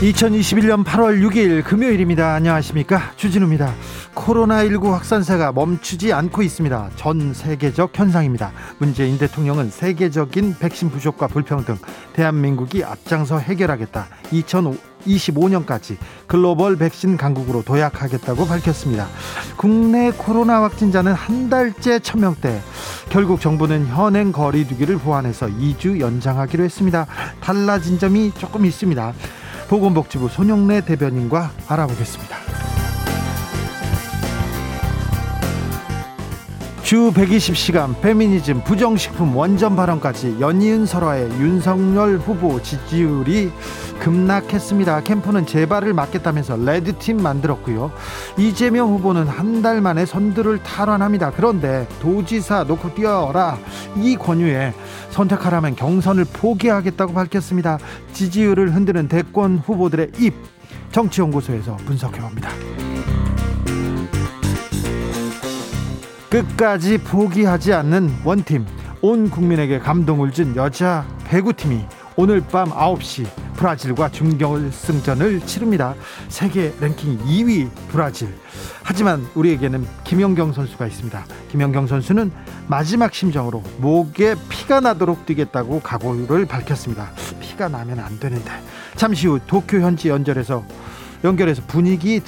2021년 8월 6일 금요일입니다. 안녕하십니까. 주진우입니다. 코로나19 확산세가 멈추지 않고 있습니다. 전 세계적 현상입니다. 문재인 대통령은 세계적인 백신 부족과 불평등, 대한민국이 앞장서 해결하겠다. 2025년까지 글로벌 백신 강국으로 도약하겠다고 밝혔습니다. 국내 코로나 확진자는 한 달째 천명대. 결국 정부는 현행 거리두기를 보완해서 2주 연장하기로 했습니다. 달라진 점이 조금 있습니다. 보건복지부 손영래 대변인과 알아보겠습니다. 주 120시간 페미니즘 부정식품 원전 발언까지 연이은 설화에 윤석열 후보 지지율이 급락했습니다. 캠프는 재발을 막겠다면서 레드팀 만들었고요. 이재명 후보는 한 달 만에 선두를 탈환합니다. 그런데 도지사 놓고 뛰어라 이 권유에 선택하라면 경선을 포기하겠다고 밝혔습니다. 지지율을 흔드는 대권 후보들의 입 정치연구소에서 분석해 봅니다. 끝까지 포기하지 않는 원팀 온 국민에게 감동을 준 여자 배구팀이 오늘 밤 9시 브라질과 준결승전을 치릅니다. 세계 랭킹 2위 브라질. 하지만 우리에게는 김연경 선수가 있습니다. 김연경 선수는 마지막 심정으로 목에 피가 나도록 뛰겠다고 각오를 밝혔습니다. 피가 나면 안 되는데. 잠시 후 도쿄 현지 연결해서 연결해서 분위기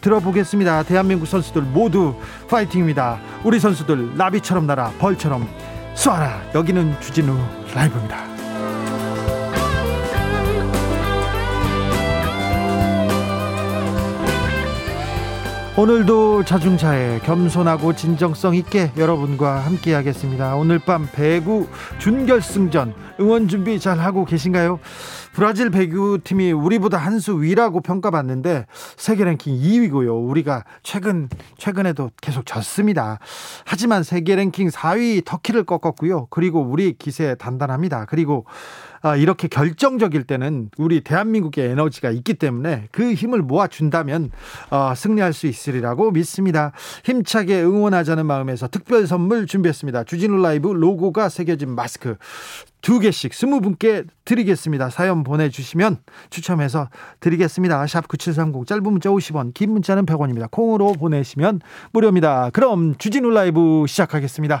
들어보겠습니다. 대한민국 선수들 모두 파이팅입니다. 우리 선수들 나비처럼 날아 벌처럼 쏴라. 여기는 주진우 라이브입니다. 오늘도 자중차에 겸손하고 진정성 있게 여러분과 함께 하겠습니다. 오늘 밤 배구 준결승전 응원 준비 잘 하고 계신가요? 브라질 배구팀이 우리보다 한 수 위라고 평가받는데 세계 랭킹 2위고요. 우리가 최근 최근에도 계속 졌습니다. 하지만 세계 랭킹 4위 터키를 꺾었고요. 그리고 우리 기세 단단합니다. 그리고 아, 이렇게 결정적일 때는 우리 대한민국의 에너지가 있기 때문에 그 힘을 모아준다면 어, 승리할 수 있으리라고 믿습니다. 힘차게 응원하자는 마음에서 특별 선물 준비했습니다. 주진우 라이브 로고가 새겨진 마스크 두 개씩 스무 분께 드리겠습니다. 사연 보내주시면 추첨해서 드리겠습니다. 샵 9730 짧은 문자 50원 긴 문자는 100원입니다. 콩으로 보내시면 무료입니다. 그럼 주진우 라이브 시작하겠습니다.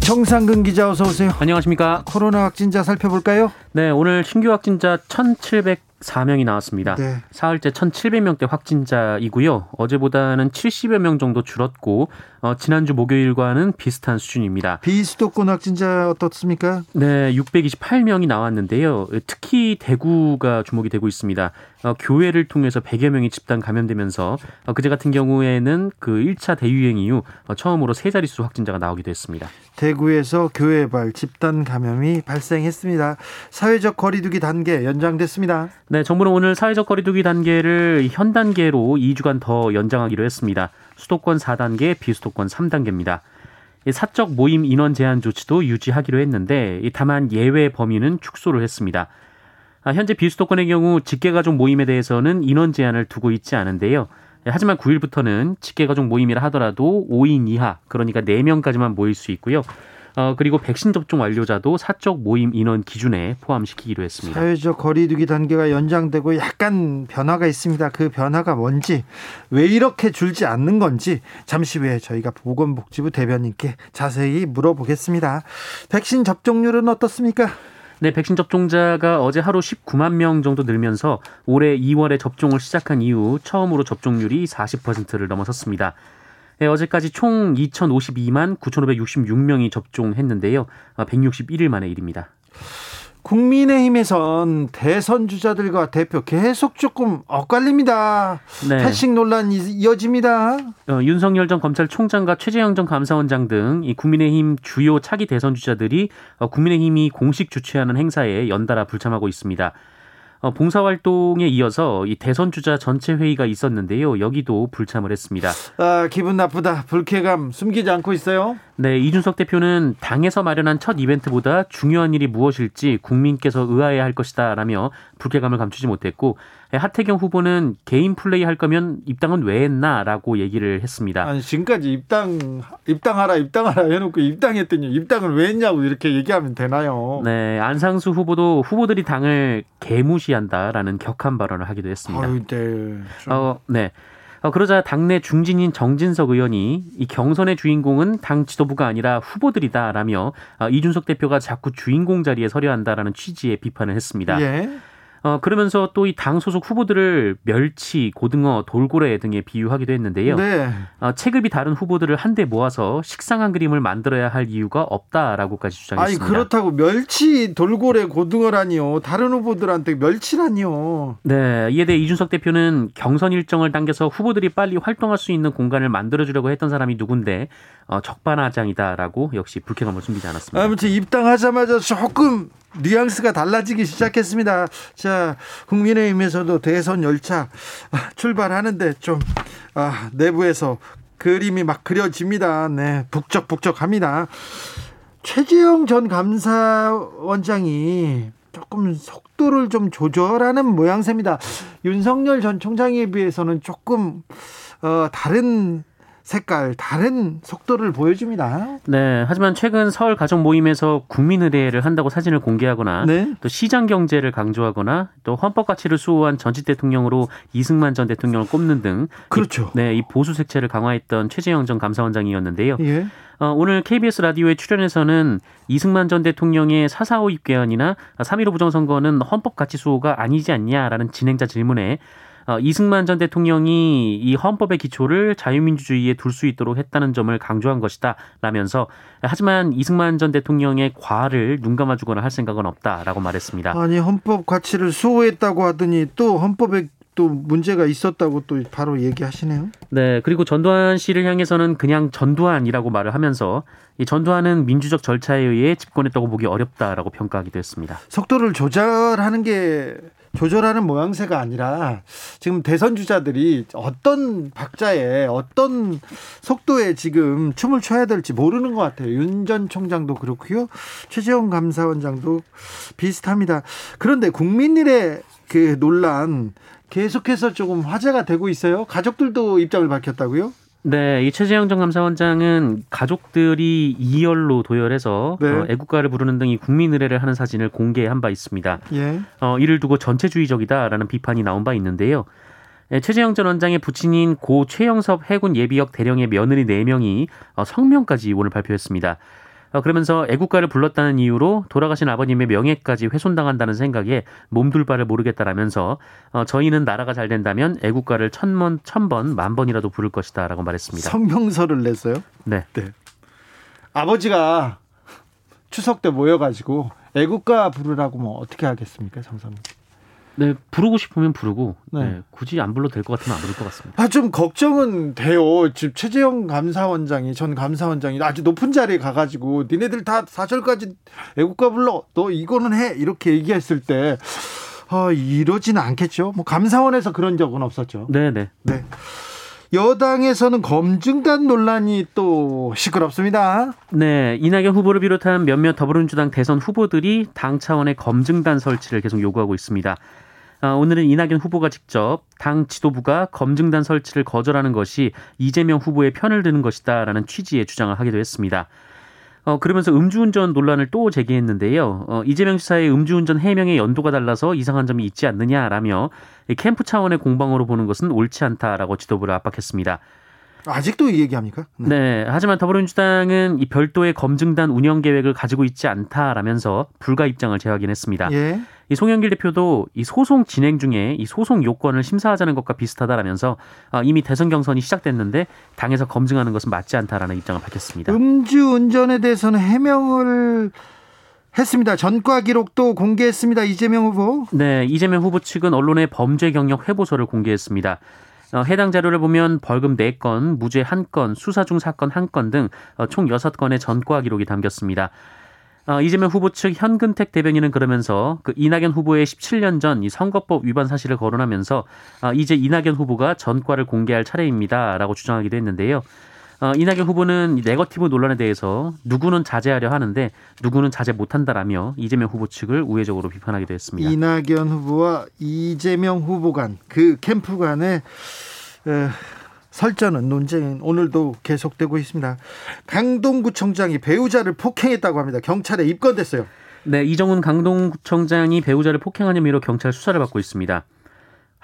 정상근 기자 어서 오세요. 안녕하십니까. 코로나 확진자 살펴볼까요? 네, 오늘 신규 확진자 1,704명이 나왔습니다. 네. 사흘째 1,700명대 확진자이고요. 어제보다는 70여 명 정도 줄었고 어, 지난주 목요일과는 비슷한 수준입니다. 비수도권 확진자 어떻습니까? 네, 628명이 나왔는데요. 특히 대구가 주목이 되고 있습니다. 어, 교회를 통해서 100여 명이 집단 감염되면서 어, 그제 같은 경우에는 그 1차 대유행 이후 어, 처음으로 세 자릿수 확진자가 나오기도 했습니다. 대구에서 교회발 집단 감염이 발생했습니다. 사회적 거리두기 단계 연장됐습니다. 네, 정부는 오늘 사회적 거리두기 단계를 현 단계로 2주간 더 연장하기로 했습니다. 수도권 4단계, 비수도권 3단계입니다. 사적 모임 인원 제한 조치도 유지하기로 했는데 다만 예외 범위는 축소를 했습니다. 아, 현재 비수도권의 경우 직계가족 모임에 대해서는 인원 제한을 두고 있지 않은데요. 하지만 9일부터는 직계가족 모임이라 하더라도 5인 이하, 그러니까 4명까지만 모일 수 있고요. 어, 그리고 백신 접종 완료자도 사적 모임 인원 기준에 포함시키기로 했습니다. 사회적 거리두기 단계가 연장되고 약간 변화가 있습니다. 그 변화가 뭔지 왜 이렇게 줄지 않는 건지 잠시 후에 저희가 보건복지부 대변인께 자세히 물어보겠습니다. 백신 접종률은 어떻습니까? 네, 백신 접종자가 어제 하루 19만 명 정도 늘면서 올해 2월에 접종을 시작한 이후 처음으로 접종률이 40%를 넘어섰습니다. 네, 어제까지 총 2,052만 9,566명이 접종했는데요. 161일 만의 일입니다. 국민의힘에선 대선 주자들과 대표 계속 조금 엇갈립니다. 네. 탈식 논란이 이어집니다. 어, 윤석열 전 검찰총장과 최재형 전 감사원장 등 이 국민의힘 주요 차기 대선 주자들이 어, 국민의힘이 공식 주최하는 행사에 연달아 불참하고 있습니다. 어, 봉사활동에 이어서 이 대선 주자 전체 회의가 있었는데요. 여기도 불참을 했습니다. 아, 기분 나쁘다. 불쾌감 숨기지 않고 있어요. 네, 이준석 대표는 당에서 마련한 첫 이벤트보다 중요한 일이 무엇일지 국민께서 의아해 할 것이다라며 불쾌감을 감추지 못했고 하태경 후보는 개인 플레이 할 거면 입당은 왜 했나라고 얘기를 했습니다. 아니 지금까지 입당 입당하라 입당하라 해놓고 입당했더니 입당을 왜 했냐고 이렇게 얘기하면 되나요? 네, 안상수 후보도 후보들이 당을 개무시한다라는 격한 발언을 하기도 했습니다. 아유, 네. 어, 네. 어, 그러자 당내 중진인 정진석 의원이 이 경선의 주인공은 당 지도부가 아니라 후보들이다라며 어, 이준석 대표가 자꾸 주인공 자리에 서려 한다라는 취지의 비판을 했습니다. 예. 어, 그러면서 또 이 당 소속 후보들을 멸치, 고등어, 돌고래 등에 비유하기도 했는데요. 네. 어, 체급이 다른 후보들을 한데 모아서 식상한 그림을 만들어야 할 이유가 없다라고까지 주장했습니다. 아니 그렇다고 멸치, 돌고래, 고등어라니요. 다른 후보들한테 멸치라니요. 네, 이에 대해 이준석 대표는 경선 일정을 당겨서 후보들이 빨리 활동할 수 있는 공간을 만들어주려고 했던 사람이 누군데 어, 적반하장이다라고 역시 불쾌감을 숨기지 않았습니다. 아무튼 입당하자마자 조금 뉘앙스가 달라지기 시작했습니다. 자, 국민의힘에서도 대선 열차 출발하는데 좀 아, 내부에서 그림이 막 그려집니다. 네, 북적북적합니다. 최지영 전 감사원장이 조금 속도를 좀 조절하는 모양새입니다. 윤석열 전 총장에 비해서는 조금 어, 다른 색깔 다른 속도를 보여줍니다. 네. 하지만 최근 서울 가족 모임에서 국민의례를 한다고 사진을 공개하거나 네. 또 시장 경제를 강조하거나 또 헌법 가치를 수호한 전직 대통령으로 이승만 전 대통령을 꼽는 등 그렇죠. 이, 네, 이 보수 색채를 강화했던 최재형 전 감사원장이었는데요. 예. 어, 오늘 KBS 라디오에 출연해서는 이승만 전 대통령의 사사오 입개헌이나 3.15 부정선거는 헌법 가치 수호가 아니지 않냐라는 진행자 질문에 어, 이승만 전 대통령이 이 헌법의 기초를 자유민주주의에 둘 수 있도록 했다는 점을 강조한 것이다 라면서 하지만 이승만 전 대통령의 과를 눈 감아주거나 할 생각은 없다라고 말했습니다. 아니 헌법 가치를 수호했다고 하더니 또 헌법에 또 문제가 있었다고 또 바로 얘기하시네요. 네, 그리고 전두환 씨를 향해서는 그냥 전두환이라고 말을 하면서 이 전두환은 민주적 절차에 의해 집권했다고 보기 어렵다라고 평가하기도 했습니다. 속도를 조절하는 게 조절하는 모양새가 아니라 지금 대선 주자들이 어떤 박자에 어떤 속도에 지금 춤을 춰야 될지 모르는 것 같아요. 윤 전 총장도 그렇고요. 최재형 감사원장도 비슷합니다. 그런데 국민일의 그 논란 계속해서 조금 화제가 되고 있어요. 가족들도 입장을 밝혔다고요? 네, 이 최재형 전 감사원장은 가족들이 이열로 도열해서 네. 어, 애국가를 부르는 등 이 국민 의례를 하는 사진을 공개한 바 있습니다. 예. 어, 이를 두고 전체주의적이다라는 비판이 나온 바 있는데요. 예, 최재형 전 원장의 부친인 고 최영섭 해군 예비역 대령의 며느리 4명이 어, 성명까지 오늘 발표했습니다. 어, 그러면서 애국가를 불렀다는 이유로 돌아가신 아버님의 명예까지 훼손당한다는 생각에 몸둘 바를 모르겠다라면서 어, 저희는 나라가 잘 된다면 애국가를 천번, 천번, 만 번이라도 부를 것이다 라고 말했습니다. 성명서를 냈어요? 네. 네. 아버지가 추석 때 모여가지고 애국가 부르라고 뭐 어떻게 하겠습니까, 정상님? 네, 부르고 싶으면 부르고 네. 네, 굳이 안 불러도 될 것 같으면 안 부를 것 같습니다. 아, 좀 걱정은 돼요. 지금 최재형 감사원장이 전 감사원장이 아주 높은 자리에 가가지고 니네들 다 사절까지 애국가 불러. 너 이거는 해 이렇게 얘기했을 때 아, 이러지는 않겠죠. 뭐 감사원에서 그런 적은 없었죠. 네, 네. 네. 여당에서는 검증단 논란이 또 시끄럽습니다. 네, 이낙연 후보를 비롯한 몇몇 더불어민주당 대선 후보들이 당 차원의 검증단 설치를 계속 요구하고 있습니다. 어, 오늘은 이낙연 후보가 직접 당 지도부가 검증단 설치를 거절하는 것이 이재명 후보의 편을 드는 것이다라는 취지의 주장을 하기도 했습니다. 어, 그러면서 음주운전 논란을 또 제기했는데요. 어, 이재명 지사의 음주운전 해명의 연도가 달라서 이상한 점이 있지 않느냐라며 캠프 차원의 공방으로 보는 것은 옳지 않다라고 지도부를 압박했습니다. 아직도 이 얘기합니까? 네. 네. 하지만 더불어민주당은 이 별도의 검증단 운영 계획을 가지고 있지 않다라면서 불가 입장을 재확인했습니다. 예. 이 송영길 대표도 이 소송 진행 중에 이 소송 요건을 심사하자는 것과 비슷하다라면서 아, 이미 대선 경선이 시작됐는데 당에서 검증하는 것은 맞지 않다라는 입장을 밝혔습니다. 음주 운전에 대해서는 해명을 했습니다. 전과 기록도 공개했습니다. 이재명 후보. 네, 이재명 후보 측은 언론에 범죄 경력 회보서를 공개했습니다. 어, 해당 자료를 보면 벌금 4건, 무죄 1건, 수사 중 사건 1건 등총 어, 6건의 전과 기록이 담겼습니다. 어, 이재명 후보 측 현근택 대변인은 그러면서 그 이낙연 후보의 17년 전 이 선거법 위반 사실을 거론하면서 어, 이제 이낙연 후보가 전과를 공개할 차례입니다라고 주장하기도 했는데요. 어, 이낙연 후보는 네거티브 논란에 대해서 누구는 자제하려 하는데 누구는 자제 못한다라며 이재명 후보 측을 우회적으로 비판하기도 했습니다. 이낙연 후보와 이재명 후보 간 그 캠프 간의 에, 설전은 논쟁은 오늘도 계속되고 있습니다. 강동구청장이 배우자를 폭행했다고 합니다. 경찰에 입건됐어요. 네, 이정훈 강동구청장이 배우자를 폭행한 혐의로 경찰 수사를 받고 있습니다.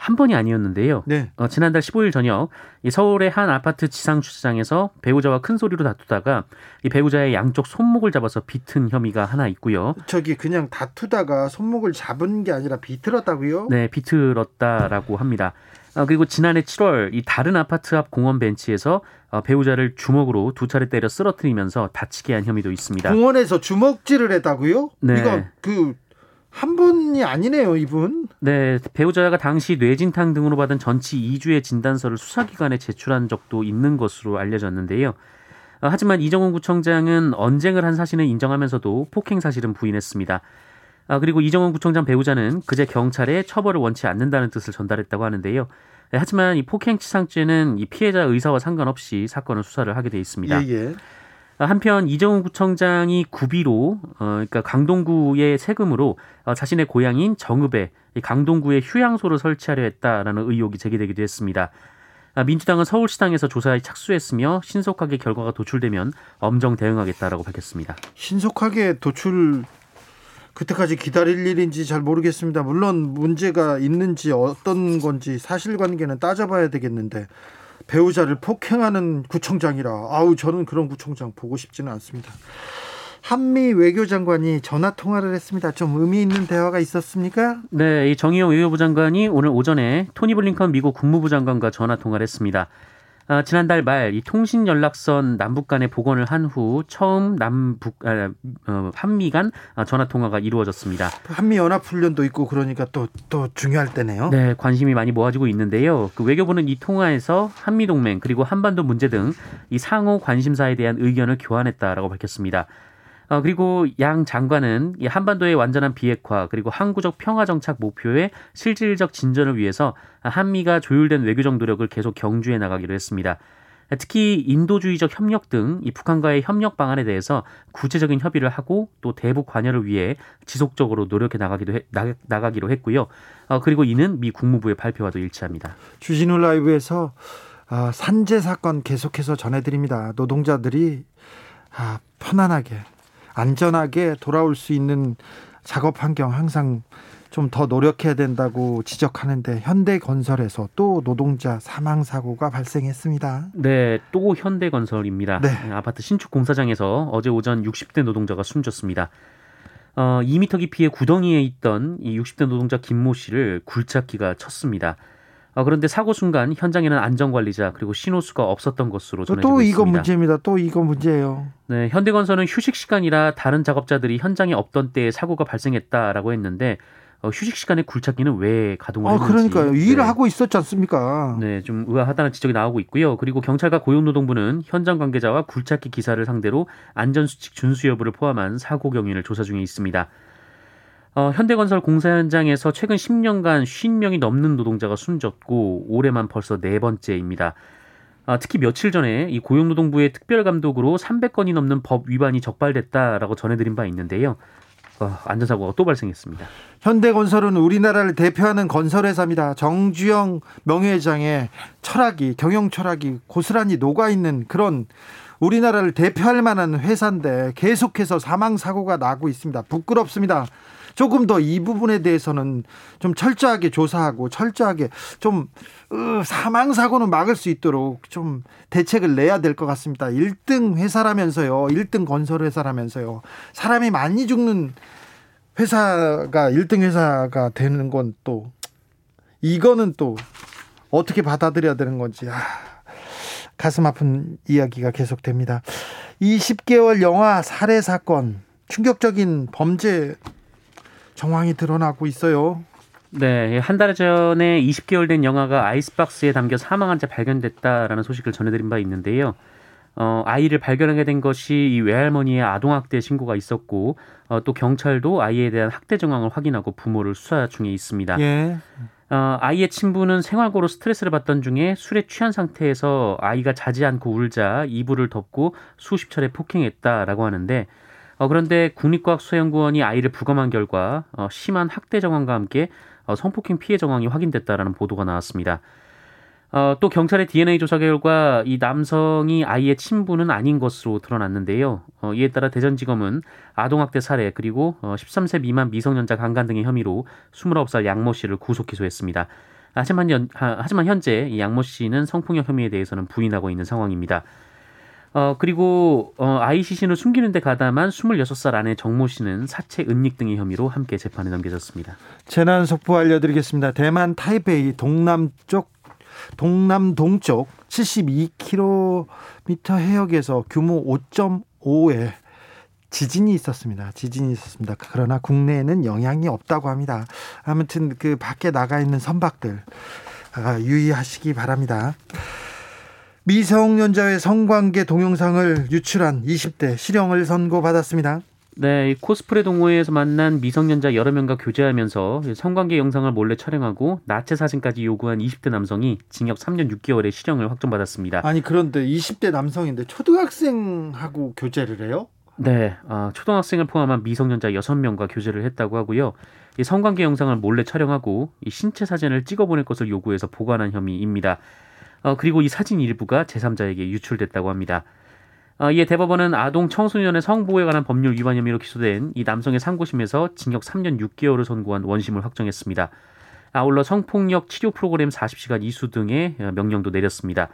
한 번이 아니었는데요. 네. 어, 지난달 15일 저녁 이 서울의 한 아파트 지상 주차장에서 배우자와 큰 소리로 다투다가 이 배우자의 양쪽 손목을 잡아서 비튼 혐의가 하나 있고요. 저기 그냥 다투다가 손목을 잡은 게 아니라 비틀었다고요? 네, 비틀었다라고 합니다. 어, 그리고 지난해 7월 이 다른 아파트 앞 공원 벤치에서 어, 배우자를 주먹으로 두 차례 때려 쓰러뜨리면서 다치게 한 혐의도 있습니다. 공원에서 주먹질을 했다고요? 네. 이거 그 한 분이 아니네요, 이분. 네, 배우자가 당시 뇌진탕 등으로 받은 전치 2주의 진단서를 수사기관에 제출한 적도 있는 것으로 알려졌는데요. 어, 하지만 이정훈 구청장은 언쟁을 한 사실은 인정하면서도 폭행 사실은 부인했습니다. 아, 그리고 이정훈 구청장 배우자는 그제 경찰에 처벌을 원치 않는다는 뜻을 전달했다고 하는데요. 네, 하지만 이 폭행치상죄는 이 피해자 의사와 상관없이 사건을 수사를 하게 돼 있습니다. 예, 예. 아, 한편 이정훈 구청장이 구비로 어, 그러니까 강동구의 세금으로 어, 자신의 고향인 정읍에 강동구에 휴양소를 설치하려 했다라는 의혹이 제기되기도 했습니다. 아, 민주당은 서울시당에서 조사에 착수했으며 신속하게 결과가 도출되면 엄정 대응하겠다라고 밝혔습니다. 신속하게 도출 그때까지 기다릴 일인지 잘 모르겠습니다. 물론 문제가 있는지 어떤 건지 사실관계는 따져봐야 되겠는데 배우자를 폭행하는 구청장이라 아우 저는 그런 구청장 보고 싶지는 않습니다. 한미 외교장관이 전화 통화를 했습니다. 좀 의미 있는 대화가 있었습니까? 네, 이 정의용 외교부 장관이 오늘 오전에 토니 블링컨 미국 국무부 장관과 전화 통화를 했습니다. 아, 지난달 말 이 통신 연락선 남북 간의 복원을 한 후 처음 남북 아, 어, 한미 간 전화 통화가 이루어졌습니다. 한미 연합 훈련도 있고 그러니까 또또 중요할 때네요. 네, 관심이 많이 모아지고 있는데요. 그 외교부는 이 통화에서 한미 동맹 그리고 한반도 문제 등 이 상호 관심사에 대한 의견을 교환했다라고 밝혔습니다. 어, 그리고 양 장관은 이 한반도의 완전한 비핵화 그리고 항구적 평화 정착 목표의 실질적 진전을 위해서 한미가 조율된 외교적 노력을 계속 경주해 나가기로 했습니다. 특히 인도주의적 협력 등 이 북한과의 협력 방안에 대해서 구체적인 협의를 하고 또 대북 관여를 위해 지속적으로 노력해 나가기도 해, 나, 나가기로 했고요. 어, 그리고 이는 미 국무부의 발표와도 일치합니다. 주진우 라이브에서 아, 산재 사건 계속해서 전해드립니다. 노동자들이 아, 편안하게 안전하게 돌아올 수 있는 작업 환경 항상 좀 더 노력해야 된다고 지적하는데 현대건설에서 또 노동자 사망 사고가 발생했습니다. 네, 또 현대건설입니다. 네. 아파트 신축 공사장에서 어제 오전 60대 노동자가 숨졌습니다. 어, 2미터 깊이의 구덩이에 있던 이 60대 노동자 김모 씨를 굴착기가 쳤습니다. 어, 그런데 사고 순간 현장에는 안전관리자 그리고 신호수가 없었던 것으로 전해지고 또 있습니다. 또 이거 문제입니다. 또 이거 문제예요. 네, 현대건설은 휴식 시간이라 다른 작업자들이 현장에 없던 때에 사고가 발생했다라고 했는데 어, 휴식 시간에 굴착기는 왜 가동을 아, 했는지. 그러니까요. 네. 일을 하고 있었지 않습니까? 네, 좀 의아하다는 지적이 나오고 있고요. 그리고 경찰과 고용노동부는 현장 관계자와 굴착기 기사를 상대로 안전수칙 준수 여부를 포함한 사고 경위를 조사 중에 있습니다. 어, 현대건설 공사 현장에서 최근 10년간 50명이 넘는 노동자가 숨졌고 올해만 벌써 네 번째입니다. 아, 특히 며칠 전에 이 고용노동부의 특별감독으로 300건이 넘는 법 위반이 적발됐다라고 전해드린 바 있는데요. 어, 안전사고가 또 발생했습니다. 현대건설은 우리나라를 대표하는 건설회사입니다. 정주영 명예회장의 철학이 경영 철학이 고스란히 녹아 있는 그런 우리나라를 대표할 만한 회사인데 계속해서 사망 사고가 나고 있습니다. 부끄럽습니다. 조금 더 이 부분에 대해서는 좀 철저하게 조사하고 철저하게 좀 어, 사망 사고는 막을 수 있도록 좀 대책을 내야 될 것 같습니다. 1등 회사라면서요. 1등 건설 회사라면서요. 사람이 많이 죽는 회사가 1등 회사가 되는 건 또 이거는 또 어떻게 받아들여야 되는 건지 아, 가슴 아픈 이야기가 계속됩니다. 20개월 영화 살해 사건 충격적인 범죄 정황이 드러나고 있어요. 네, 한 달 전에 20개월 된 영화가 아이스박스에 담겨 사망한 채 발견됐다라는 소식을 전해드린 바 있는데요. 어, 아이를 발견하게 된 것이 이 외할머니의 아동학대 신고가 있었고, 어, 또 경찰도 아이에 대한 학대 정황을 확인하고 부모를 수사 중에 있습니다. 예. 어, 아이의 친부는 생활고로 스트레스를 받던 중에 술에 취한 상태에서 아이가 자지 않고 울자 이불을 덮고 수십 차례 폭행했다라고 하는데 어, 그런데 국립과학수연구원이 아이를 부검한 결과 어, 심한 학대 정황과 함께 어, 성폭행 피해 정황이 확인됐다라는 보도가 나왔습니다. 어, 또 경찰의 DNA 조사 결과 이 남성이 아이의 친부는 아닌 것으로 드러났는데요. 어, 이에 따라 대전지검은 아동학대 살해 그리고 어, 13세 미만 미성년자 강간 등의 혐의로 29살 양모 씨를 구속 기소했습니다. 하지만, 연, 하 지만 현재 이 양모 씨는 성폭력 혐의에 대해서는 부인하고 있는 상황입니다. 어, 그리고 어, ICC는 숨기는 데 가담한 26살 아내 정모 씨는 사체 은닉 등의 혐의로 함께 재판에 넘겨졌습니다. 재난 속보 알려드리겠습니다. 대만 타이베이 동남쪽 동남 동쪽 72km 해역에서 규모 5.5의 지진이 있었습니다. 지진이 있었습니다. 그러나 국내에는 영향이 없다고 합니다. 아무튼 그 밖에 나가 있는 선박들 아, 유의하시기 바랍니다. 미성년자의 성관계 동영상을 유출한 20대 실형을 선고받았습니다. 네, 코스프레 동호회에서 만난 미성년자 여러 명과 교제하면서 성관계 영상을 몰래 촬영하고 나체 사진까지 요구한 20대 남성이 징역 3년 6개월의 실형을 확정받았습니다. 아니 그런데 20대 남성인데 초등학생하고 교제를 해요? 네, 어, 초등학생을 포함한 미성년자 6명과 교제를 했다고 하고요. 이 성관계 영상을 몰래 촬영하고 이 신체 사진을 찍어 보낼 것을 요구해서 보관한 혐의입니다. 어, 그리고 이 사진 일부가 제3자에게 유출됐다고 합니다. 어, 이에 대법원은 아동 청소년의 성보호에 관한 법률 위반 혐의로 기소된 이 남성의 상고심에서 징역 3년 6개월을 선고한 원심을 확정했습니다. 아울러 성폭력 치료 프로그램 40시간 이수 등의 명령도 내렸습니다.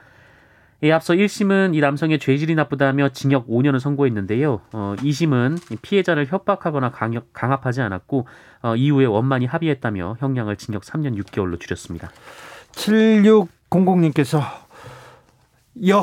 예, 앞서 1심은 이 남성의 죄질이 나쁘다며 징역 5년을 선고했는데요. 어, 2심은 피해자를 협박하거나 강력, 강압하지 않았고 어, 이후에 원만히 합의했다며 형량을 징역 3년 6개월로 줄였습니다. 7600님께서 여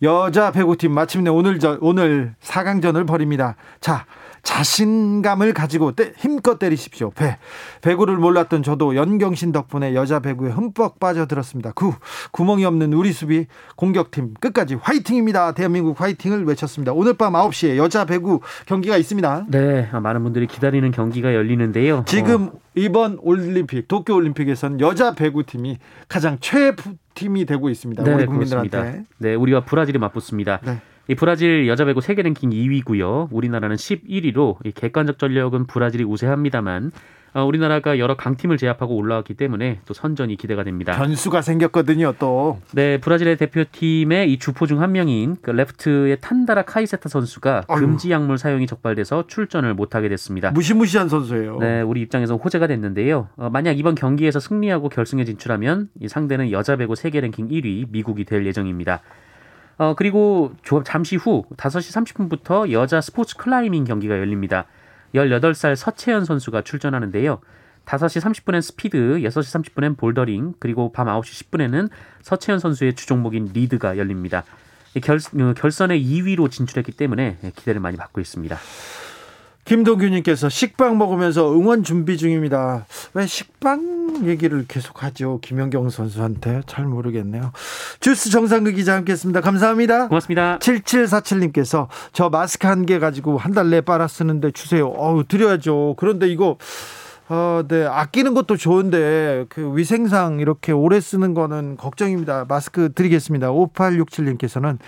여자 배구팀 마침내 오늘 저, 오늘 4강전을 벌입니다. 자, 자신감을 가지고 때, 힘껏 때리십시오. 배. 배구를 몰랐던 저도 연경신 덕분에 여자 배구에 흠뻑 빠져들었습니다. 구, 구멍이 없는 우리 수비 공격팀 끝까지 화이팅입니다. 대한민국 화이팅을 외쳤습니다. 오늘 밤 9시에 여자 배구 경기가 있습니다. 네, 많은 분들이 기다리는 경기가 열리는데요. 지금 어. 이번 올림픽 도쿄 올림픽에선 여자 배구팀이 가장 최 팀이 되고 있습니다. 네, 우리 국민들한테. 그렇습니다. 네, 우리와 브라질이 맞붙습니다. 네. 이 브라질 여자 배구 세계 랭킹 2위고요. 우리나라는 11위로 이 객관적 전력은 브라질이 우세합니다만 어, 우리나라가 여러 강팀을 제압하고 올라왔기 때문에 또 선전이 기대가 됩니다. 변수가 생겼거든요, 또. 네, 브라질의 대표팀의 이 주포 중 한 명인 그 레프트의 탄다라 카이세타 선수가 아유. 금지 약물 사용이 적발돼서 출전을 못하게 됐습니다. 무시무시한 선수예요. 네, 우리 입장에서 호재가 됐는데요. 어, 만약 이번 경기에서 승리하고 결승에 진출하면 이 상대는 여자 배구 세계 랭킹 1위 미국이 될 예정입니다. 어, 그리고 잠시 후 5시 30분부터 여자 스포츠 클라이밍 경기가 열립니다. 18살 서채현 선수가 출전하는데요. 5시 30분엔 스피드, 6시 30분엔 볼더링, 그리고 밤 9시 10분에는 서채현 선수의 주종목인 리드가 열립니다. 결, 어, 결선에 2위로 진출했기 때문에 기대를 많이 받고 있습니다. 김동규님께서 식빵 먹으면서 응원 준비 중입니다. 왜 식빵 얘기를 계속하죠? 김연경 선수한테 잘 모르겠네요. 주스 정상근 기자 함께했습니다. 감사합니다. 고맙습니다. 7747님께서 저 마스크 한 개 가지고 한 달 내 빨아 쓰는데 주세요. 어우 드려야죠. 그런데 이거 어, 네. 아끼는 것도 좋은데 그 위생상 이렇게 오래 쓰는 거는 걱정입니다. 마스크 드리겠습니다. 5867님께서는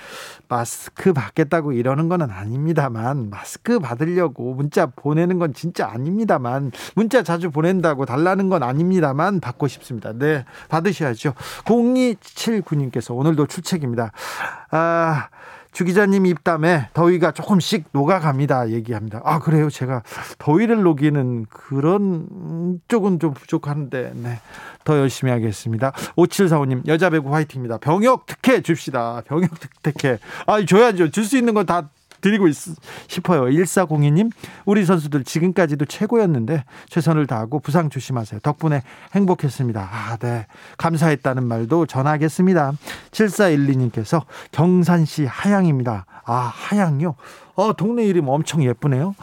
마스크 받겠다고 이러는 거는 아닙니다만 마스크 받으려고 문자 보내는 건 진짜 아닙니다만 문자 자주 보낸다고 달라는 건 아닙니다만 받고 싶습니다. 네. 받으셔야죠. 0279님께서 오늘도 출첵입니다. 아, 주 기자님 입담에 더위가 조금씩 녹아갑니다. 얘기합니다. 아, 그래요. 제가 더위를 녹이는 그런 쪽은 좀 부족한데, 네. 더 열심히 하겠습니다. 5745님, 여자 배구 화이팅입니다. 병역 특혜 줍시다. 병역 특혜. 아, 줘야죠. 줄 수 있는 건 다 드리고 있, 싶어요. 1402님, 우리 선수들 지금까지도 최고였는데 최선을 다하고 부상 조심하세요. 덕분에 행복했습니다. 아, 네. 감사했다는 말도 전하겠습니다. 7412님께서 경산시 하양입니다. 아, 하양요? 어, 동네 이름 엄청 예쁘네요.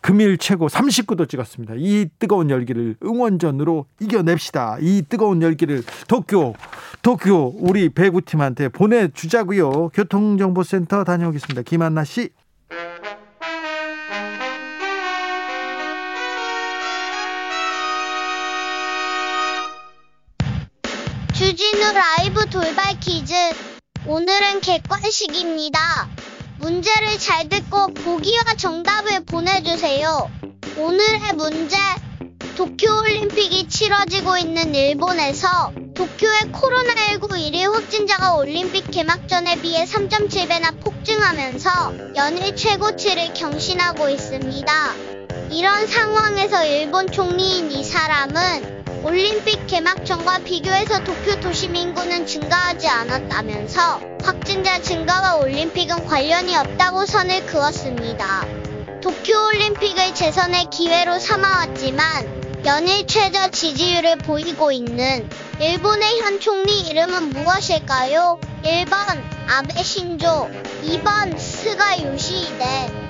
금일 최고 39도 찍었습니다. 이 뜨거운 열기를 응원전으로 이겨냅시다. 이 뜨거운 열기를 도쿄, 도쿄 우리 배구팀한테 보내주자고요. 교통정보센터 다녀오겠습니다. 김한나 씨. 주진우 라이브 돌발 퀴즈. 오늘은 객관식입니다. 문제를 잘 듣고 보기와 정답을 보내주세요. 오늘의 문제. 도쿄올림픽이 치러지고 있는 일본에서 도쿄의 코로나19 1일 확진자가 올림픽 개막전에 비해 3.7배나 폭증하면서 연일 최고치를 경신하고 있습니다. 이런 상황에서 일본 총리인 이 사람은 올림픽 개막전과 비교해서 도쿄 도심 인구는 증가하지 않았다면서 확진자 증가와 올림픽은 관련이 없다고 선을 그었습니다. 도쿄올림픽을 재선의 기회로 삼아왔지만 연일 최저 지지율을 보이고 있는 일본의 현 총리 이름은 무엇일까요? 1번 아베 신조, 2번 스가 요시히데.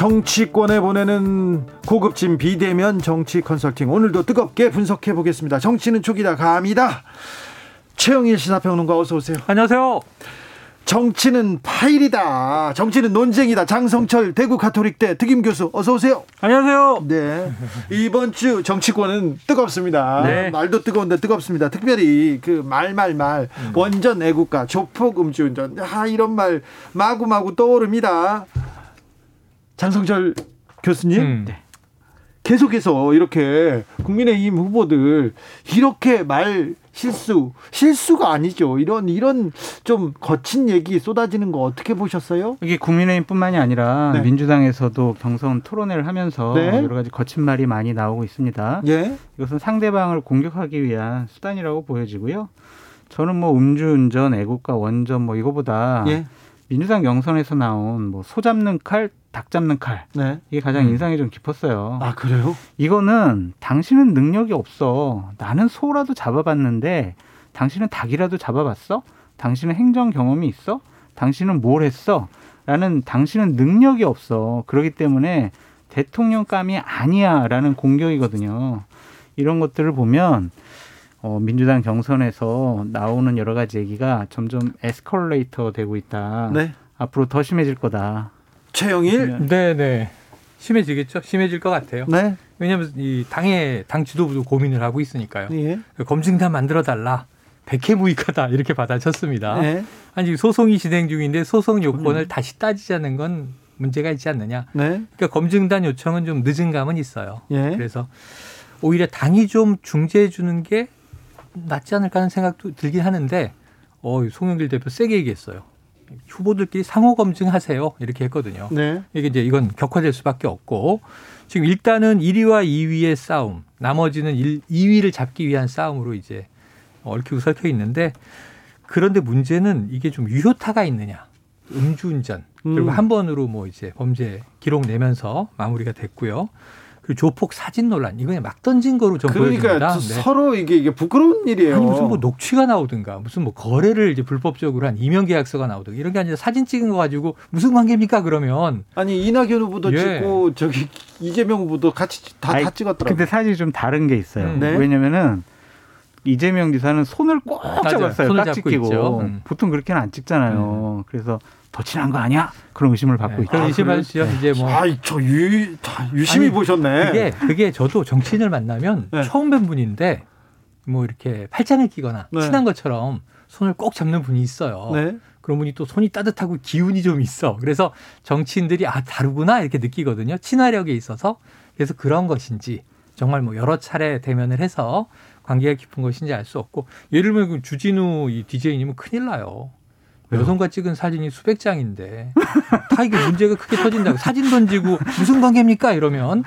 정치권에 보내는 고급진 비대면 정치 컨설팅 오늘도 뜨겁게 분석해 보겠습니다. 정치는 촉이다 감이다. 최영일 시사평론가 어서 오세요. 안녕하세요. 정치는 파일이다. 정치는 논쟁이다. 장성철 대구 가톨릭대 특임 교수 어서 오세요. 안녕하세요. 네. 이번 주 정치권은 뜨겁습니다. 네. 말도 뜨거운데 뜨겁습니다. 특별히 그 말말말 원전 애국가 조폭 음주운전 아 이런 말 마구마구 떠오릅니다. 장성철 교수님 음. 계속해서 이렇게 국민의힘 후보들 이렇게 말 실수 실수가 아니죠. 이런 이런 좀 거친 얘기 쏟아지는 거 어떻게 보셨어요? 이게 국민의힘뿐만이 아니라 네. 민주당에서도 경선 토론회를 하면서 네. 여러 가지 거친 말이 많이 나오고 있습니다. 예. 이것은 상대방을 공격하기 위한 수단이라고 보여지고요. 저는 뭐 음주운전, 애국가, 원전 뭐 이거보다 예. 민주당 경선에서 나온 뭐 소 잡는 칼, 닭 잡는 칼 네. 이게 가장 인상이 좀 깊었어요. 아 그래요? 이거는 당신은 능력이 없어. 나는 소라도 잡아봤는데 당신은 닭이라도 잡아봤어? 당신은 행정 경험이 있어? 당신은 뭘 했어? 라는 당신은 능력이 없어. 그렇기 때문에 대통령감이 아니야. 라는 공격이거든요. 이런 것들을 보면 어, 민주당 경선에서 나오는 여러 가지 얘기가 점점 에스컬레이터 되고 있다. 네. 앞으로 더 심해질 거다. 최영일. 네, 네. 심해지겠죠? 심해질 것 같아요. 네. 왜냐하면 이 당의 당 지도부도 고민을 하고 있으니까요. 예. 검증단 만들어 달라. 백해무익하다 이렇게 받아쳤습니다. 네. 아니 소송이 진행 중인데 소송 요건을 다시 따지자는 건 문제가 있지 않느냐. 네. 그러니까 검증단 요청은 좀 늦은 감은 있어요. 예. 그래서 오히려 당이 좀 중재해 주는 게 낫지 않을까 하는 생각도 들긴 하는데 어, 송영길 대표 세게 얘기했어요. 후보들끼리 상호 검증하세요. 이렇게 했거든요. 네. 이게 이제 이건 격화될 수밖에 없고 지금 일단은 1위와 2위의 싸움, 나머지는 1, 2위를 잡기 위한 싸움으로 이제 얽히고 설켜 있는데 그런데 문제는 이게 좀 유효타가 있느냐. 음주운전 그리고 음. 한 번으로 뭐 이제 범죄 기록 내면서 마무리가 됐고요. 그리고 조폭 사진 논란 이거 그냥 막 던진 거로 좀 그러니까 보여집니다. 네. 서로 이게 이게 부끄러운 일이에요. 아니 무슨 뭐 녹취가 나오든가 무슨 뭐 거래를 이제 불법적으로 한 이명 계약서가 나오든가 이런 게 아니라 사진 찍은 거 가지고 무슨 관계입니까 그러면 아니 이낙연 후보도 예. 찍고 저기 이재명 후보도 같이 다, 다 찍었더라고요. 근데 사실 좀 다른 게 있어요. 음. 네. 왜냐면은 이재명 지사는 손을 꼭 맞아요. 잡았어요. 손을 끼고. 있죠. 음. 보통 그렇게는 안 찍잖아요. 그래서 더 친한 거 아니야? 그런 의심을 받고 네, 있죠. 그런 의심하시죠. 이제 뭐 아, 저 유, 다 유심히 아니, 보셨네. 그게 그게 저도 정치인을 만나면 네. 처음 뵌 분인데 뭐 이렇게 팔짱을 끼거나 네. 친한 것처럼 손을 꼭 잡는 분이 있어요. 네. 그런 분이 또 손이 따뜻하고 기운이 좀 있어. 그래서 정치인들이 아 다르구나 이렇게 느끼거든요. 친화력에 있어서 그래서 그런 것인지 정말 뭐 여러 차례 대면을 해서 관계가 깊은 것인지 알 수 없고 예를 들면 그 주진우 이 DJ님은 큰일 나요. 여성과 찍은 사진이 수백 장인데 다 이게 문제가 크게 터진다고 사진 던지고 무슨 관계입니까 이러면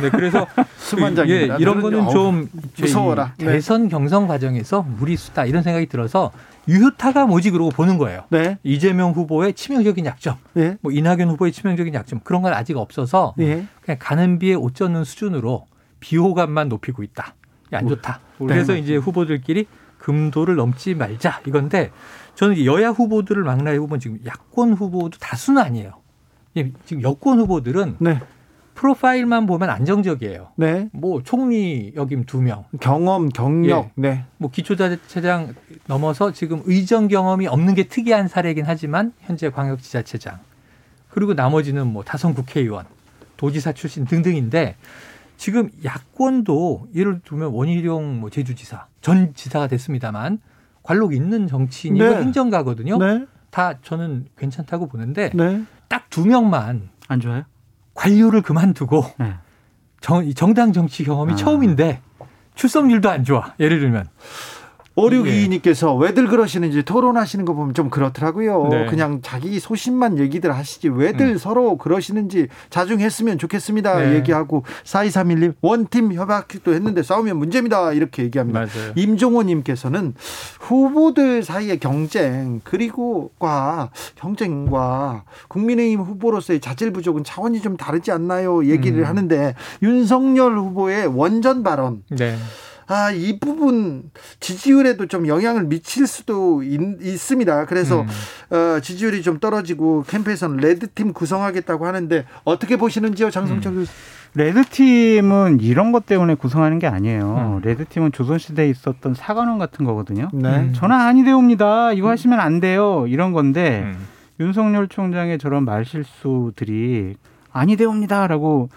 네 그래서 수만 그, 장입니다. 예, 이런 거는 좀 무서워라. 네. 대선 경선 과정에서 무리수다 이런 생각이 들어서 유효타가 뭐지 그러고 보는 거예요. 네. 이재명 후보의 치명적인 약점, 예. 뭐 이낙연 후보의 치명적인 약점 그런 건 아직 없어서 예. 그냥 가는 비에 옷 젖는 수준으로 비호감만 높이고 있다. 안 좋다. 그래서 네. 이제 후보들끼리 금도를 넘지 말자 이건데 저는 여야 후보들을 막나해 보면 지금 야권 후보도 다수는 아니에요. 예, 지금 여권 후보들은 네. 프로파일만 보면 안정적이에요. 네. 뭐 총리 역임 두 명, 경험, 경력. 예. 네. 뭐 기초자치장 넘어서 지금 의정 경험이 없는 게 특이한 사례이긴 하지만 현재 광역지자체장 그리고 나머지는 뭐 다선 국회의원, 도지사 출신 등등인데 지금 야권도 예를 들면 원희룡 뭐 제주지사 전 지사가 됐습니다만 관록 있는 정치인이고 네. 행정가거든요. 네. 다 저는 괜찮다고 보는데 네. 딱두 명만 안 좋아요? 관료를 그만두고 네. 정, 이 정당 정치 경험이 아. 처음인데 출석률도 안 좋아. 예를 들면. 오류기님께서 왜들 그러시는지 토론하시는 거 보면 좀 그렇더라고요. 네. 그냥 자기 소신만 얘기들 하시지 왜들 음. 서로 그러시는지 자중했으면 좋겠습니다. 네. 얘기하고 4231님 원팀 협약도 했는데 싸우면 문제입니다. 이렇게 얘기합니다. 맞아요. 임종호님께서는 후보들 사이의 경쟁 그리고과 경쟁과 국민의힘 후보로서의 자질 부족은 차원이 좀 다르지 않나요? 얘기를 음. 하는데 윤석열 후보의 원전 발언 네. 아, 이 부분 지지율에도 좀 영향을 미칠 수도 있, 습니다 그래서 음. 어, 지지율이 좀 떨어지고 캠프에서는 레드팀 구성하겠다고 하는데 어떻게 보시는지요, 장성철 음. 교수? 레드팀은 이런 것 때문에 구성하는 게 아니에요. 음. 레드팀은 조선시대에 있었던 사관원 같은 거거든요. 네. 음. 저는 아니되옵니다. 이거 하시면 안 돼요. 이런 건데 음. 윤석열 총장의 저런 말실수들이 아니되옵니다라고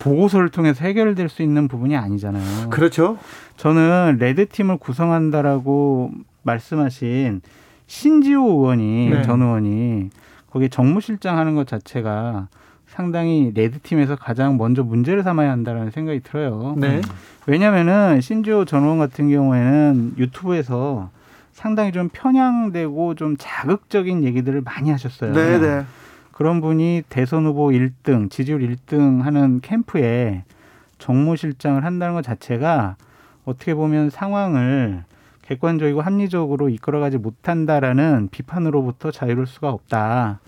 보고서를 통해서 해결될 수 있는 부분이 아니잖아요. 그렇죠. 저는 레드팀을 구성한다라고 말씀하신 신지호 의원이 네. 전 의원이 거기에 정무실장 하는 것 자체가 상당히 레드팀에서 가장 먼저 문제를 삼아야 한다는 생각이 들어요. 네. 왜냐면은 신지호 전 의원 같은 경우에는 유튜브에서 상당히 좀 편향되고 좀 자극적인 얘기들을 많이 하셨어요. 네, 네. 그런 분이 대선 후보 1등, 지지율 1등 하는 캠프에 정무실장을 한다는 것 자체가 어떻게 보면 상황을 객관적이고 합리적으로 이끌어가지 못한다라는 비판으로부터 자유로울 수가 없다.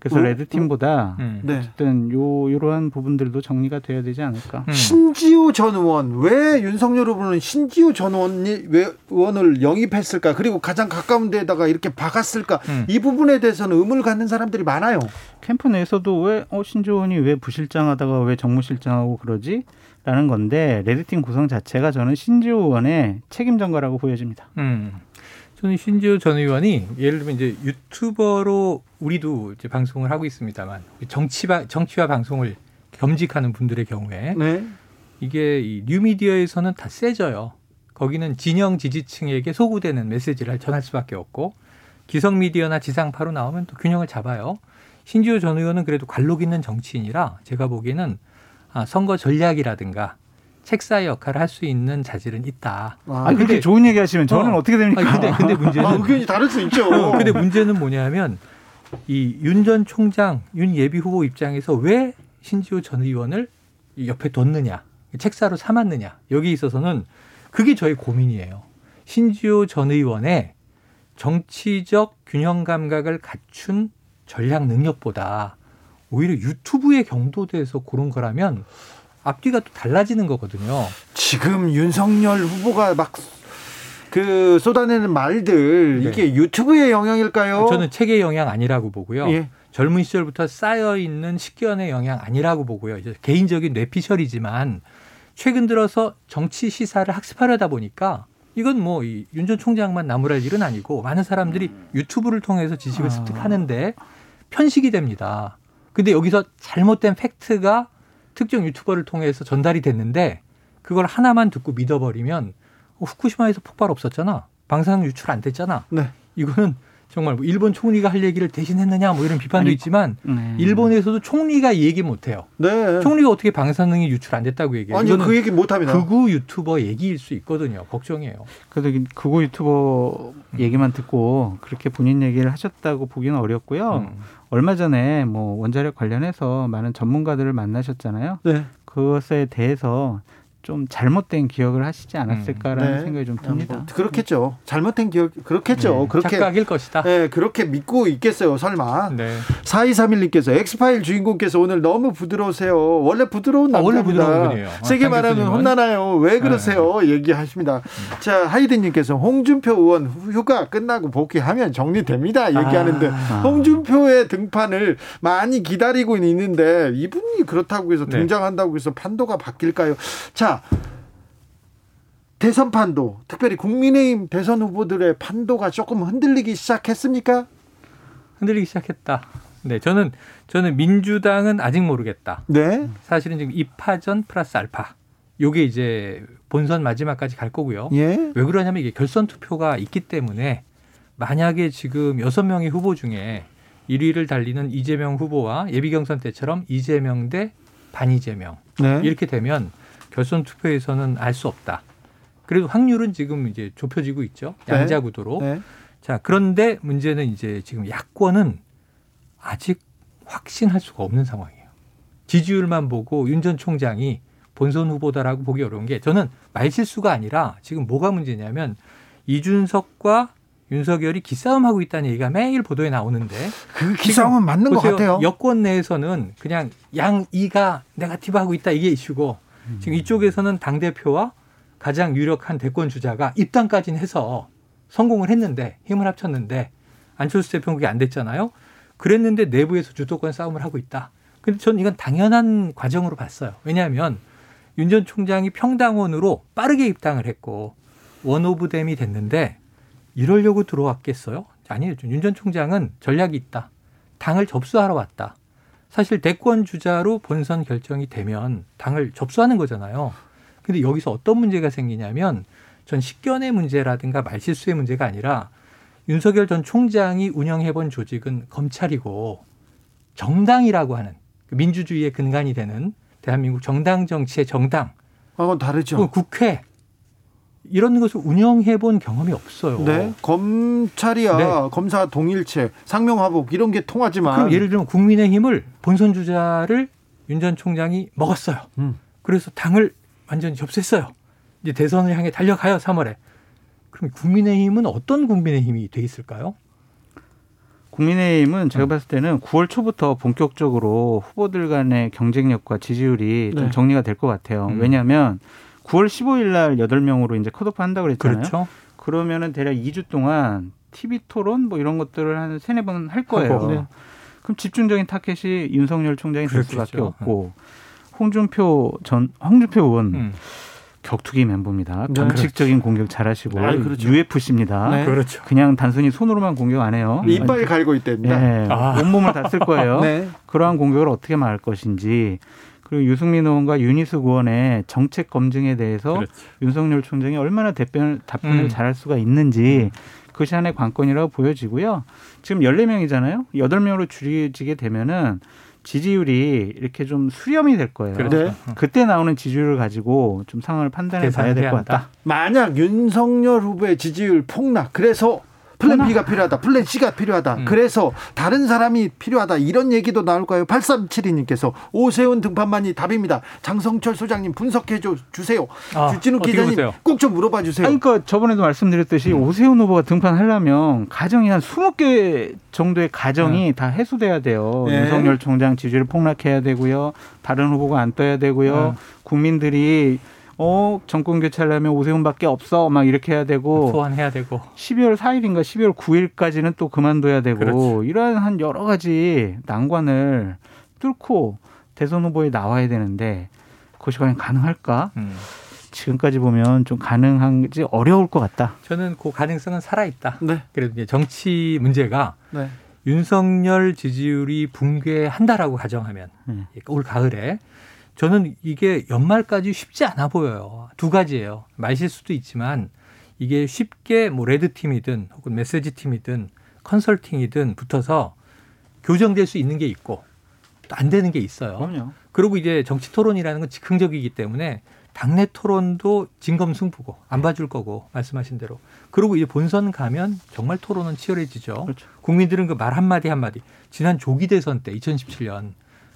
그래서 어? 레드 팀보다 음. 네. 어쨌든 요 이러한 부분들도 정리가 돼야 되지 않을까. 음. 신지우 전 의원 왜 윤석열 후보는 신지우 전 의원이 왜 의원을 영입했을까 그리고 가장 가까운 데다가 이렇게 박았을까 음. 이 부분에 대해서는 의문을 갖는 사람들이 많아요. 캠프 내에서도 왜 어, 신조원이 왜 부실장하다가 왜 정무실장하고 그러지? 라는 건데 레드팀 구성 자체가 저는 신지호 의원의 책임 전가라고 보여집니다. 음. 저는 신지호 전 의원이 예를 들면 이제 유튜버로 우리도 이제 방송을 하고 있습니다만 정치바, 정치와 방송을 겸직하는 분들의 경우에 네. 이게 이 뉴미디어에서는 다 세져요. 거기는 진영 지지층에게 소구되는 메시지를 전할 수밖에 없고 기성 미디어나 지상파로 나오면 또 균형을 잡아요. 신지호 전 의원은 그래도 관록 있는 정치인이라 제가 보기에는 아, 선거 전략이라든가 책사의 역할을 할 수 있는 자질은 있다. 아, 아, 그렇게 좋은 얘기 하시면 저는 어. 어. 떻게 됩니까? 아니, 근데 근데 문제는 아, 의견이 다를 수 있죠. 어, 근데 문제는 뭐냐면 이 윤 전 총장, 윤 예비 후보 입장에서 왜 신지호 전 의원을 이 옆에 뒀느냐, 책사로 삼았느냐 여기 있어서는 그게 저의 고민이에요. 신지호 전 의원의 정치적 균형 감각을 갖춘 전략 능력보다 오히려 유튜브의 경도대에서 고른 거라면 앞뒤가 또 달라지는 거거든요. 지금 윤석열 후보가 막 그 쏟아내는 말들 네. 이게 유튜브의 영향일까요? 저는 책의 영향 아니라고 보고요. 예. 젊은 시절부터 쌓여 있는 식견의 영향 아니라고 보고요. 이제 개인적인 뇌피셜이지만 최근 들어서 정치 시사를 학습하려다 보니까 이건 뭐 윤 전 총장만 나무랄 일은 아니고 많은 사람들이 유튜브를 통해서 지식을 아. 습득하는데 편식이 됩니다. 근데 여기서 잘못된 팩트가 특정 유튜버를 통해서 전달이 됐는데 그걸 하나만 듣고 믿어버리면 어, 후쿠시마에서 폭발 없었잖아. 방사능 유출 안 됐잖아. 네. 이거는 정말 뭐 일본 총리가 할 얘기를 대신했느냐 뭐 이런 비판도 아니, 있지만 네. 일본에서도 총리가 이 얘기 못 해요. 네. 총리가 어떻게 방사능이 유출 안 됐다고 얘기해요? 아니요, 이거는 그 얘기 못 합니다. 극우 유튜버 얘기일 수 있거든요. 걱정이에요. 그래도 그거 유튜버 얘기만 듣고 그렇게 본인 얘기를 하셨다고 보기는 어렵고요. 음. 얼마 전에 뭐 원자력 관련해서 많은 전문가들을 만나셨잖아요. 네. 그것에 대해서 좀 잘못된 기억을 하시지 않았을까라는 네. 생각이 좀 듭니다. 뭐, 그렇겠죠. 잘못된 기억, 그렇겠죠. 네, 그렇게. 착각일 것이다. 네, 그렇게 믿고 있겠어요, 설마. 네. 4231님께서 엑스파일 주인공께서 오늘 너무 부드러우세요. 원래 부드러운 아, 원래 남자입니다. 부드러운 분이에요. 아, 세게 장 말하면. 혼나나요? 왜 그러세요? 얘기하십니다. 자, 하이든님께서 홍준표 의원 휴가 끝나고 복귀하면 정리됩니다. 얘기하는데 아. 홍준표의 등판을 많이 기다리고 있는데 이분이 그렇다고 해서 네. 등장한다고 해서 판도가 바뀔까요? 자, 대선 판도, 특별히 국민의힘 대선 후보들의 판도가 조금 흔들리기 시작했습니까? 흔들리기 시작했다. 네, 저는 저는 민주당은 아직 모르겠다. 네. 사실은 지금 입하전 플러스 알파. 요게 이제 본선 마지막까지 갈 거고요. 예. 왜 그러냐면 이게 결선 투표가 있기 때문에 만약에 지금 여섯 명의 후보 중에 1위를 달리는 이재명 후보와 예비 경선 때처럼 이재명 대 반이재명 네. 이렇게 되면 결선 투표에서는 알 수 없다. 그래도 확률은 지금 이제 좁혀지고 있죠. 네. 양자 구도로. 네. 자, 그런데 문제는 이제 지금 야권은 아직 확신할 수가 없는 상황이에요. 지지율만 보고 윤 전 총장이 본선 후보다라고 보기 어려운 게 저는 말실수가 아니라 지금 뭐가 문제냐면 이준석과 윤석열이 기싸움하고 있다는 얘기가 매일 보도에 나오는데 그 기싸움은 맞는 것 보세요. 같아요. 여권 내에서는 그냥 양 이가 네가티브하고 있다 이게 이슈고 지금 이쪽에서는 당 대표와 가장 유력한 대권 주자가 입당까지는 해서 성공을 했는데 힘을 합쳤는데 안철수 대표는 그게 안 됐잖아요. 그랬는데 내부에서 주도권 싸움을 하고 있다. 근데 저는 이건 당연한 과정으로 봤어요. 왜냐하면 윤 전 총장이 평당원으로 빠르게 입당을 했고 원오브댐이 됐는데 이러려고 들어왔겠어요? 아니에요. 윤 전 총장은 전략이 있다. 당을 접수하러 왔다. 사실 대권 주자로 본선 결정이 되면 당을 접수하는 거잖아요. 근데 여기서 어떤 문제가 생기냐면 전 식견의 문제라든가 말실수의 문제가 아니라 윤석열 전 총장이 운영해본 조직은 검찰이고 정당이라고 하는 그 민주주의의 근간이 되는 대한민국 정당 정치의 정당, 하고는 다르죠. 국회 이런 것을 운영해 본 경험이 없어요. 네. 검찰이야 네. 검사 동일체, 상명하복 이런 게 통하지만 그럼 예를 들면 국민의힘을 본선 주자를 윤 전 총장이 먹었어요. 음. 그래서 당을 완전히 접수했어요. 이제 대선을 향해 달려가요, 3월에. 그럼 국민의힘은 어떤 국민의힘이 돼 있을까요? 국민의힘은 제가 음. 봤을 때는 9월 초부터 본격적으로 후보들 간의 경쟁력과 지지율이 좀 네. 정리가 될 것 같아요. 음. 왜냐하면 9월 15일 날 8명으로 이제 컷오프 한다고 그랬잖아요. 그렇죠. 그러면은 대략 2주 동안 TV 토론 뭐 이런 것들을 한 세네 번 할 거예요. 네. 그럼 집중적인 타켓이 윤석열 총장이 될 그렇겠죠. 수밖에 없고 홍준표 전 홍준표 의원 음. 격투기 멤버입니다. 네. 변칙적인 공격 잘하시고 아, 그렇죠. UFC입니다. 네. 그렇죠. 그냥 단순히 손으로만 공격 안 해요. 이빨 갈고 있답니다. 네, 아. 온몸을 다 쓸 거예요. 네. 그러한 공격을 어떻게 막을 것인지 그리고 유승민 의원과 윤희숙 의원의 정책 검증에 대해서 그렇죠. 윤석열 총장이 얼마나 답변, 답변을 음. 잘할 수가 있는지 그것이 하나의 관건이라고 보여지고요. 지금 14명이잖아요. 8명으로 줄이지게 되면은 지지율이 이렇게 좀 수렴이 될 거예요. 그렇죠. 네. 그때 나오는 지지율을 가지고 좀 상황을 판단해 봐야 될 것 같다. 만약 윤석열 후보의 지지율 폭락, 그래서 플랜? B가 필요하다, 플랜 C가 필요하다, 음. 그래서 다른 사람이 필요하다 이런 얘기도 나올까요? 8372님께서 오세훈 등판만이 답입니다. 장성철 소장님 분석해 줘 주세요. 아, 주진우 기자님? 꼭 좀 물어봐 주세요. 아니, 그러니까 저번에도 말씀드렸듯이 오세훈 후보가 등판하려면 가정이 한 20개 정도의 가정이 다 해소돼야 돼요. 네. 윤석열 총장 지지율 폭락해야 되고요. 다른 후보가 안 떠야 되고요. 네. 국민들이 어 정권 교체하려면 오세훈밖에 없어 막 이렇게 해야 되고 소환해야 되고 12월 4일인가 12월 9일까지는 또 그만둬야 되고 그렇죠. 이러한 한 여러 가지 난관을 뚫고 대선 후보에 나와야 되는데 그것이 과연 가능할까? 음. 지금까지 보면 좀 가능한지 어려울 것 같다. 저는 그 가능성은 살아 있다. 네. 그래도 이제 정치 문제가 네. 윤석열 지지율이 붕괴한다라고 가정하면 음. 올 가을에 저는 이게 연말까지 쉽지 않아 보여요. 두 가지예요. 말실수도 있지만 이게 쉽게 뭐 레드 팀이든 혹은 메시지 팀이든 컨설팅이든 붙어서 교정될 수 있는 게 있고 또 안 되는 게 있어요. 그럼요. 그리고 이제 정치 토론이라는 건 즉흥적이기 때문에 당내 토론도 진검승부고 안 봐줄 거고 말씀하신 대로. 그리고 이제 본선 가면 정말 토론은 치열해지죠. 그렇죠. 국민들은 그 말 한마디 한마디. 지난 조기 대선 때 2017년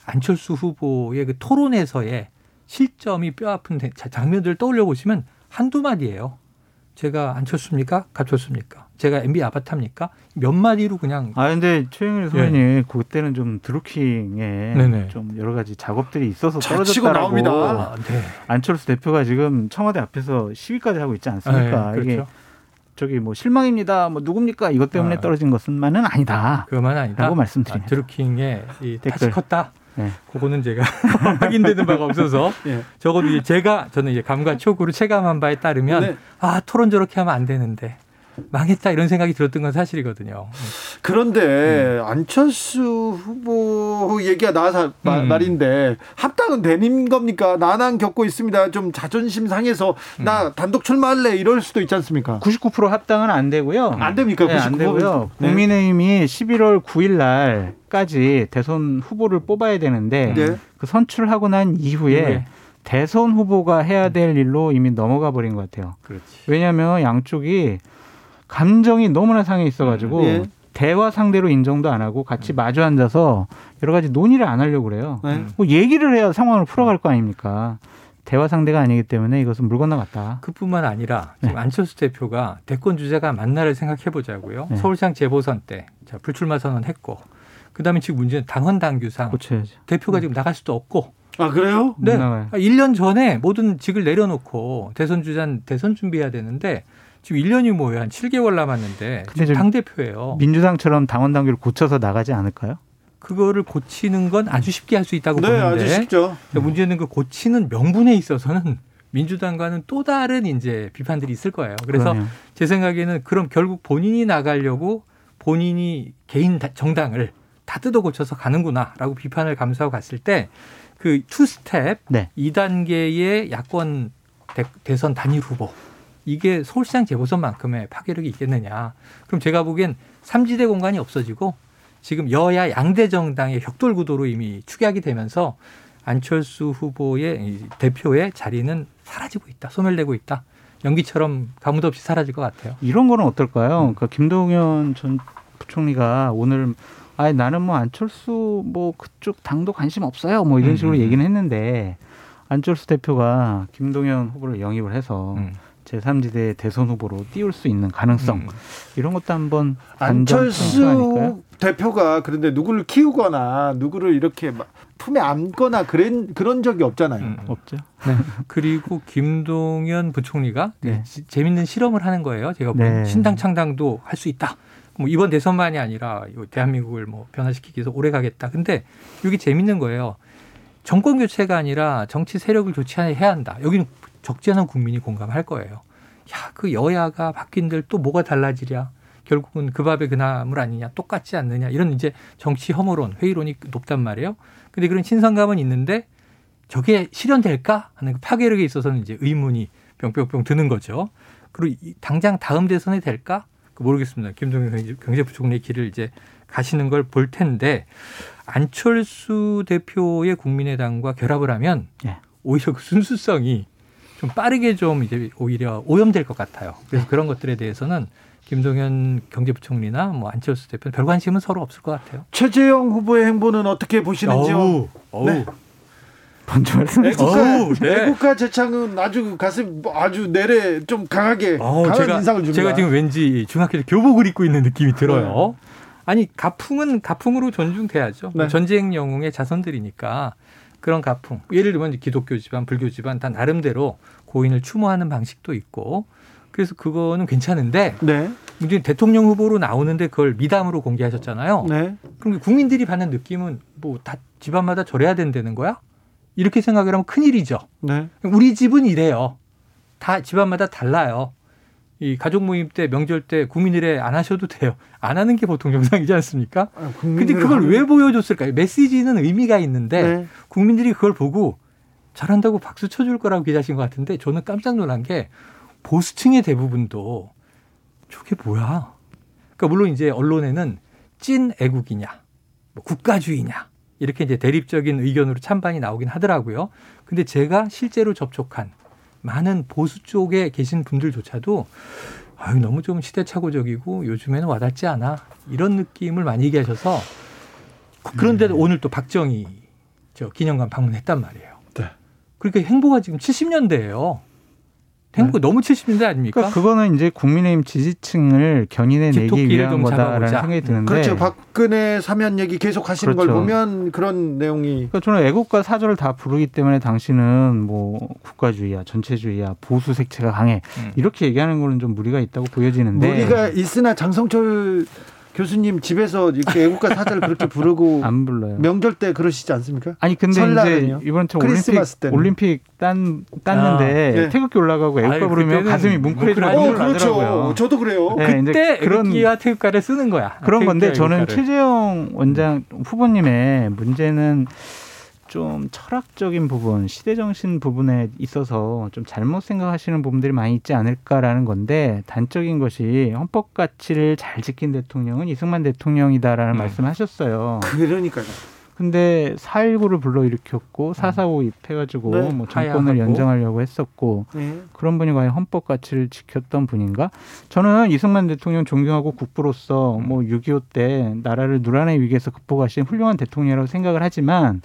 안철수 후보의 그 토론에서의 실점이 뼈아픈 장면들을 떠올려 보시면 한두 마디예요. 제가 안철수입니까? 가철수입니까? 제가 MB 아바타입니까? 몇 마디로 그냥 아 근데 최영일 소장님 그때는 좀 드루킹에 네네. 좀 여러 가지 작업들이 있어서 잘 치고 떨어졌다라고 나옵니다. 아, 네. 안철수 대표가 지금 청와대 앞에서 시위까지 하고 있지 않습니까? 네, 이게 그렇죠. 저기 뭐 실망입니다. 뭐 누굽니까? 이것 때문에 아. 떨어진 것만은 아니다. 그것만 아니다. 라고 말씀드립니다. 아, 드루킹의 이 댓글. 컸다. 네. 그거는 제가 확인되는 바가 없어서 예. 적어도 이제 제가 저는 이제 감과 촉으로 체감한 바에 따르면 네. 아 토론 저렇게 하면 안 되는데 망했다 이런 생각이 들었던 건 사실이거든요. 그런데 안철수 후보 얘기가 나와서 마- 음. 말인데 합당은 되는 겁니까? 난항 겪고 있습니다. 좀 자존심 상해서 나 단독 출마할래 이럴 수도 있지 않습니까? 99% 합당은 안 되고요. 안 됩니까? 네, 안 99%? 되고요. 네. 국민의힘이 11월 9일 날까지 대선 후보를 뽑아야 되는데 네. 그 선출하고 난 이후에 이후에. 대선 후보가 해야 될 일로 이미 넘어가 버린 것 같아요. 그렇지. 왜냐하면 양쪽이 감정이 너무나 상해 있어가지고 예. 대화 상대로 인정도 안 하고 같이 마주 앉아서 여러 가지 논의를 안 하려고 그래요. 네. 뭐 얘기를 해야 상황을 풀어갈 거 아닙니까? 대화 상대가 아니기 때문에 이것은 물 건너갔다. 그뿐만 아니라 지금 네. 안철수 대표가 대권 주자가 맞나를 생각해 보자고요. 네. 서울시장 재보선 때 자, 불출마 선언했고 그다음에 지금 문제는 당헌 당규상 고쳐야죠. 대표가 지금 나갈 수도 없고 아 그래요? 못 나가요. 1년 전에 모든 직을 내려놓고 대선 주자 대선 준비해야 되는데 지금 1년이 뭐예요? 한 7개월 남았는데 지금 저- 당 대표예요. 민주당처럼 당원 당규를 고쳐서 나가지 않을까요? 그거를 고치는 건 아주 쉽게 할 수 있다고 네, 보는데 아주 쉽죠. 근데 문제는 그 고치는 명분에 있어서는 민주당과는 또 다른 이제 비판들이 있을 거예요. 그래서 그러면. 제 생각에는 그럼 결국 본인이 나가려고 본인이 개인 다- 정당을 다 뜯어 고쳐서 가는구나라고 비판을 감수하고 갔을 때 그 two step 네. 2단계의 야권 대, 선 단일 후보 이게 서울시장 재보선만큼의 파괴력이 있겠느냐. 그럼 제가 보기엔 삼지대 공간이 없어지고 지금 여야 양대 정당의 격돌 구도로 이미 축약이 되면서 안철수 후보의 이 대표의 자리는 사라지고 있다. 소멸되고 있다. 연기처럼 가무도 없이 사라질 것 같아요. 이런 거는 어떨까요? 그러니까 김동연 전 부총리가 오늘 아 나는 뭐 안철수 뭐 그쪽 당도 관심 없어요. 뭐 이런 음, 식으로 음, 얘기는 했는데 안철수 대표가 김동연 후보를 영입을 해서 음. 제3지대 대선 후보로 띄울 수 있는 가능성 음. 이런 것도 한번 안철수? 대표가 그런데 누구를 키우거나 누구를 이렇게 막 품에 안거나 그런 그런 적이 없잖아요. 음. 없죠. 그리고 김동연 부총리가 네. 지- 재밌는 실험을 하는 거예요. 제가 네. 신당 창당도 할 수 있다. 뭐 이번 대선만이 아니라 이 대한민국을 뭐 변화시키기 위해서 오래 가겠다. 근데 이게 재밌는 거예요. 정권 교체가 아니라 정치 세력을 교체해야 한다. 여기는 적지 않은 국민이 공감할 거예요. 야, 그 여야가 바뀐들 또 뭐가 달라지랴. 결국은 그 밥에 그 나물 아니냐. 똑같지 않느냐. 이런 이제 정치 혐오론, 회의론이 높단 말이에요. 근데 그런 신선감은 있는데 저게 실현될까 하는 그 파괴력에 있어서는 이제 의문이 뿅뿅뿅 드는 거죠. 그리고 이- 당장 다음 대선에 될까? 그 모르겠습니다. 김동연 경제- 경제부총리의 길을 이제 가시는 걸 볼 텐데 안철수 대표의 국민의당과 결합을 하면 예. 오히려 그 순수성이 좀 빠르게 좀 이제 오히려 오염될 것 같아요. 그래서 그런 것들에 대해서는 김동연 경제부총리나 뭐 안철수 대표는 별 관심은 서로 없을 것 같아요. 최재형 후보의 행보는 어떻게 보시는지요? 어우, 어우. 네. 먼저 말씀. 애국가, 어우, 네. 애국가 재창은 아주 가슴 아주 내래 좀 강하게 어우, 강한 제가, 인상을 줍니다. 제가 지금 왠지 중학교 때 교복을 입고 있는 느낌이 들어요. 아니 가풍은 가풍으로 존중돼야죠. 네. 전쟁 영웅의 자손들이니까 그런 가풍. 예를 들면 기독교 집안, 불교 집안 다 나름대로 고인을 추모하는 방식도 있고 그래서 그거는 괜찮은데 네, 문제는 대통령 후보로 나오는데 그걸 미담으로 공개하셨잖아요. 네. 그럼 국민들이 받는 느낌은 뭐 다 집안마다 저래야 된다는 거야? 이렇게 생각을 하면 큰일이죠. 네. 우리 집은 이래요. 다 집안마다 달라요. 이 가족 모임 때 명절 때 국민일에 안 하셔도 돼요. 안 하는 게 보통 정상이지 않습니까? 아, 근데 그걸 왜 보여줬을까요? 메시지는 의미가 있는데 네. 국민들이 그걸 보고 잘한다고 박수 쳐줄 거라고 기대하신 것 같은데 저는 깜짝 놀란 게 보수층의 대부분도 저게 뭐야? 그러니까 물론 이제 언론에는 찐 애국이냐, 뭐 국가주의냐 이렇게 이제 대립적인 의견으로 찬반이 나오긴 하더라고요. 근데 제가 실제로 접촉한 많은 보수 쪽에 계신 분들조차도 아유 너무 좀 시대착오적이고 요즘에는 와닿지 않아 이런 느낌을 많이 얘기하셔서 그런데 도 오늘 또 박정희 저 기념관 방문했단 말이에요. 네. 그러니까 행보가 지금 70년대예요. 행보가 너무 70년대 아닙니까? 그러니까 그거는 이제 국민의힘 지지층을 견인해 내기 뒷토끼를 위한 좀 거다라는. 생각이 드는데 그렇죠. 박근혜 사면 얘기 계속 하시는 걸 그렇죠. 보면 그런 내용이 그러니까 저는 애국가 사절을 다 부르기 때문에 당신은 뭐 국가주의야, 전체주의야, 보수 색채가 강해 음. 이렇게 얘기하는 거는 좀 무리가 있다고 보여지는데 무리가 있으나 장성철 교수님 집에서 이렇게 애국가 사절 그렇게 부르고 안 불러요. 명절 때 그러시지 않습니까? 아니 근데 설날은요? 이제 이번처럼 올림픽 크리스마스 때는. 올림픽 딴 땄는데 아, 네. 태극기 올라가고 애국가 부르면 가슴이 뭉클해지고. 어. 그렇죠. 저도 그래요. 네, 그때 그런- 애국기와 태극가를 쓰는 거야. 그런 건데 태극기와 저는 애국가를. 최재형 원장 후보님의 문제는 좀 철학적인 부분, 시대 정신 부분에 있어서 좀 잘못 생각하시는 부분들이 많이 있지 않을까라는 건데 단적인 것이 헌법 가치를 잘 지킨 대통령은 이승만 대통령이다라는 음. 말씀하셨어요. 그러니까요. 근데 4.19를 불러일으켰고 4.45 입해가지고 네, 뭐 정권을. 연정하려고 했었고 네. 그런 분이 과연 헌법 가치를 지켰던 분인가? 저는 이승만 대통령 존경하고 국부로서 뭐 6.25 때 나라를 누란의 위기에서 극복하신 훌륭한 대통령이라고 생각을 하지만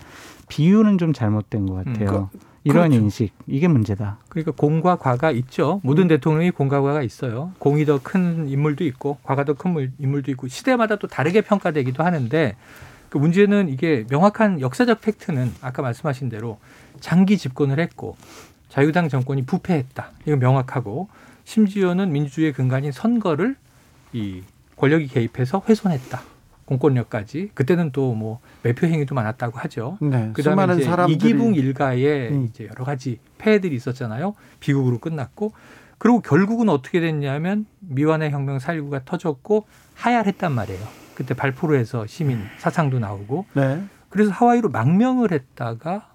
비유는 좀 잘못된 것 같아요. 이러한 그렇죠. 인식 이게 문제다. 그러니까 공과 과가 있죠. 모든 음. 대통령이 공과 과가 있어요. 공이 더 큰 인물도 있고 과가 더 큰 인물도 있고 시대마다 또 다르게 평가되기도 하는데 그 문제는 이게 명확한 역사적 팩트는 아까 말씀하신 대로 장기 집권을 했고 자유당 정권이 부패했다. 이건 명확하고 심지어는 민주주의의 근간인 선거를 이 권력이 개입해서 훼손했다. 공권력까지 그때는 또 뭐 매표 행위도 많았다고 하죠. 네. 그다음에 수많은 이제 사람들이 이기붕 일가에 음. 이제 여러 가지 폐해들이 있었잖아요. 비극으로 끝났고 그리고 결국은 어떻게 됐냐면 미완의 혁명 4.19가 터졌고 하야했단 말이에요. 그때 발포로에서 시민 사상도 나오고 네. 그래서 하와이로 망명을 했다가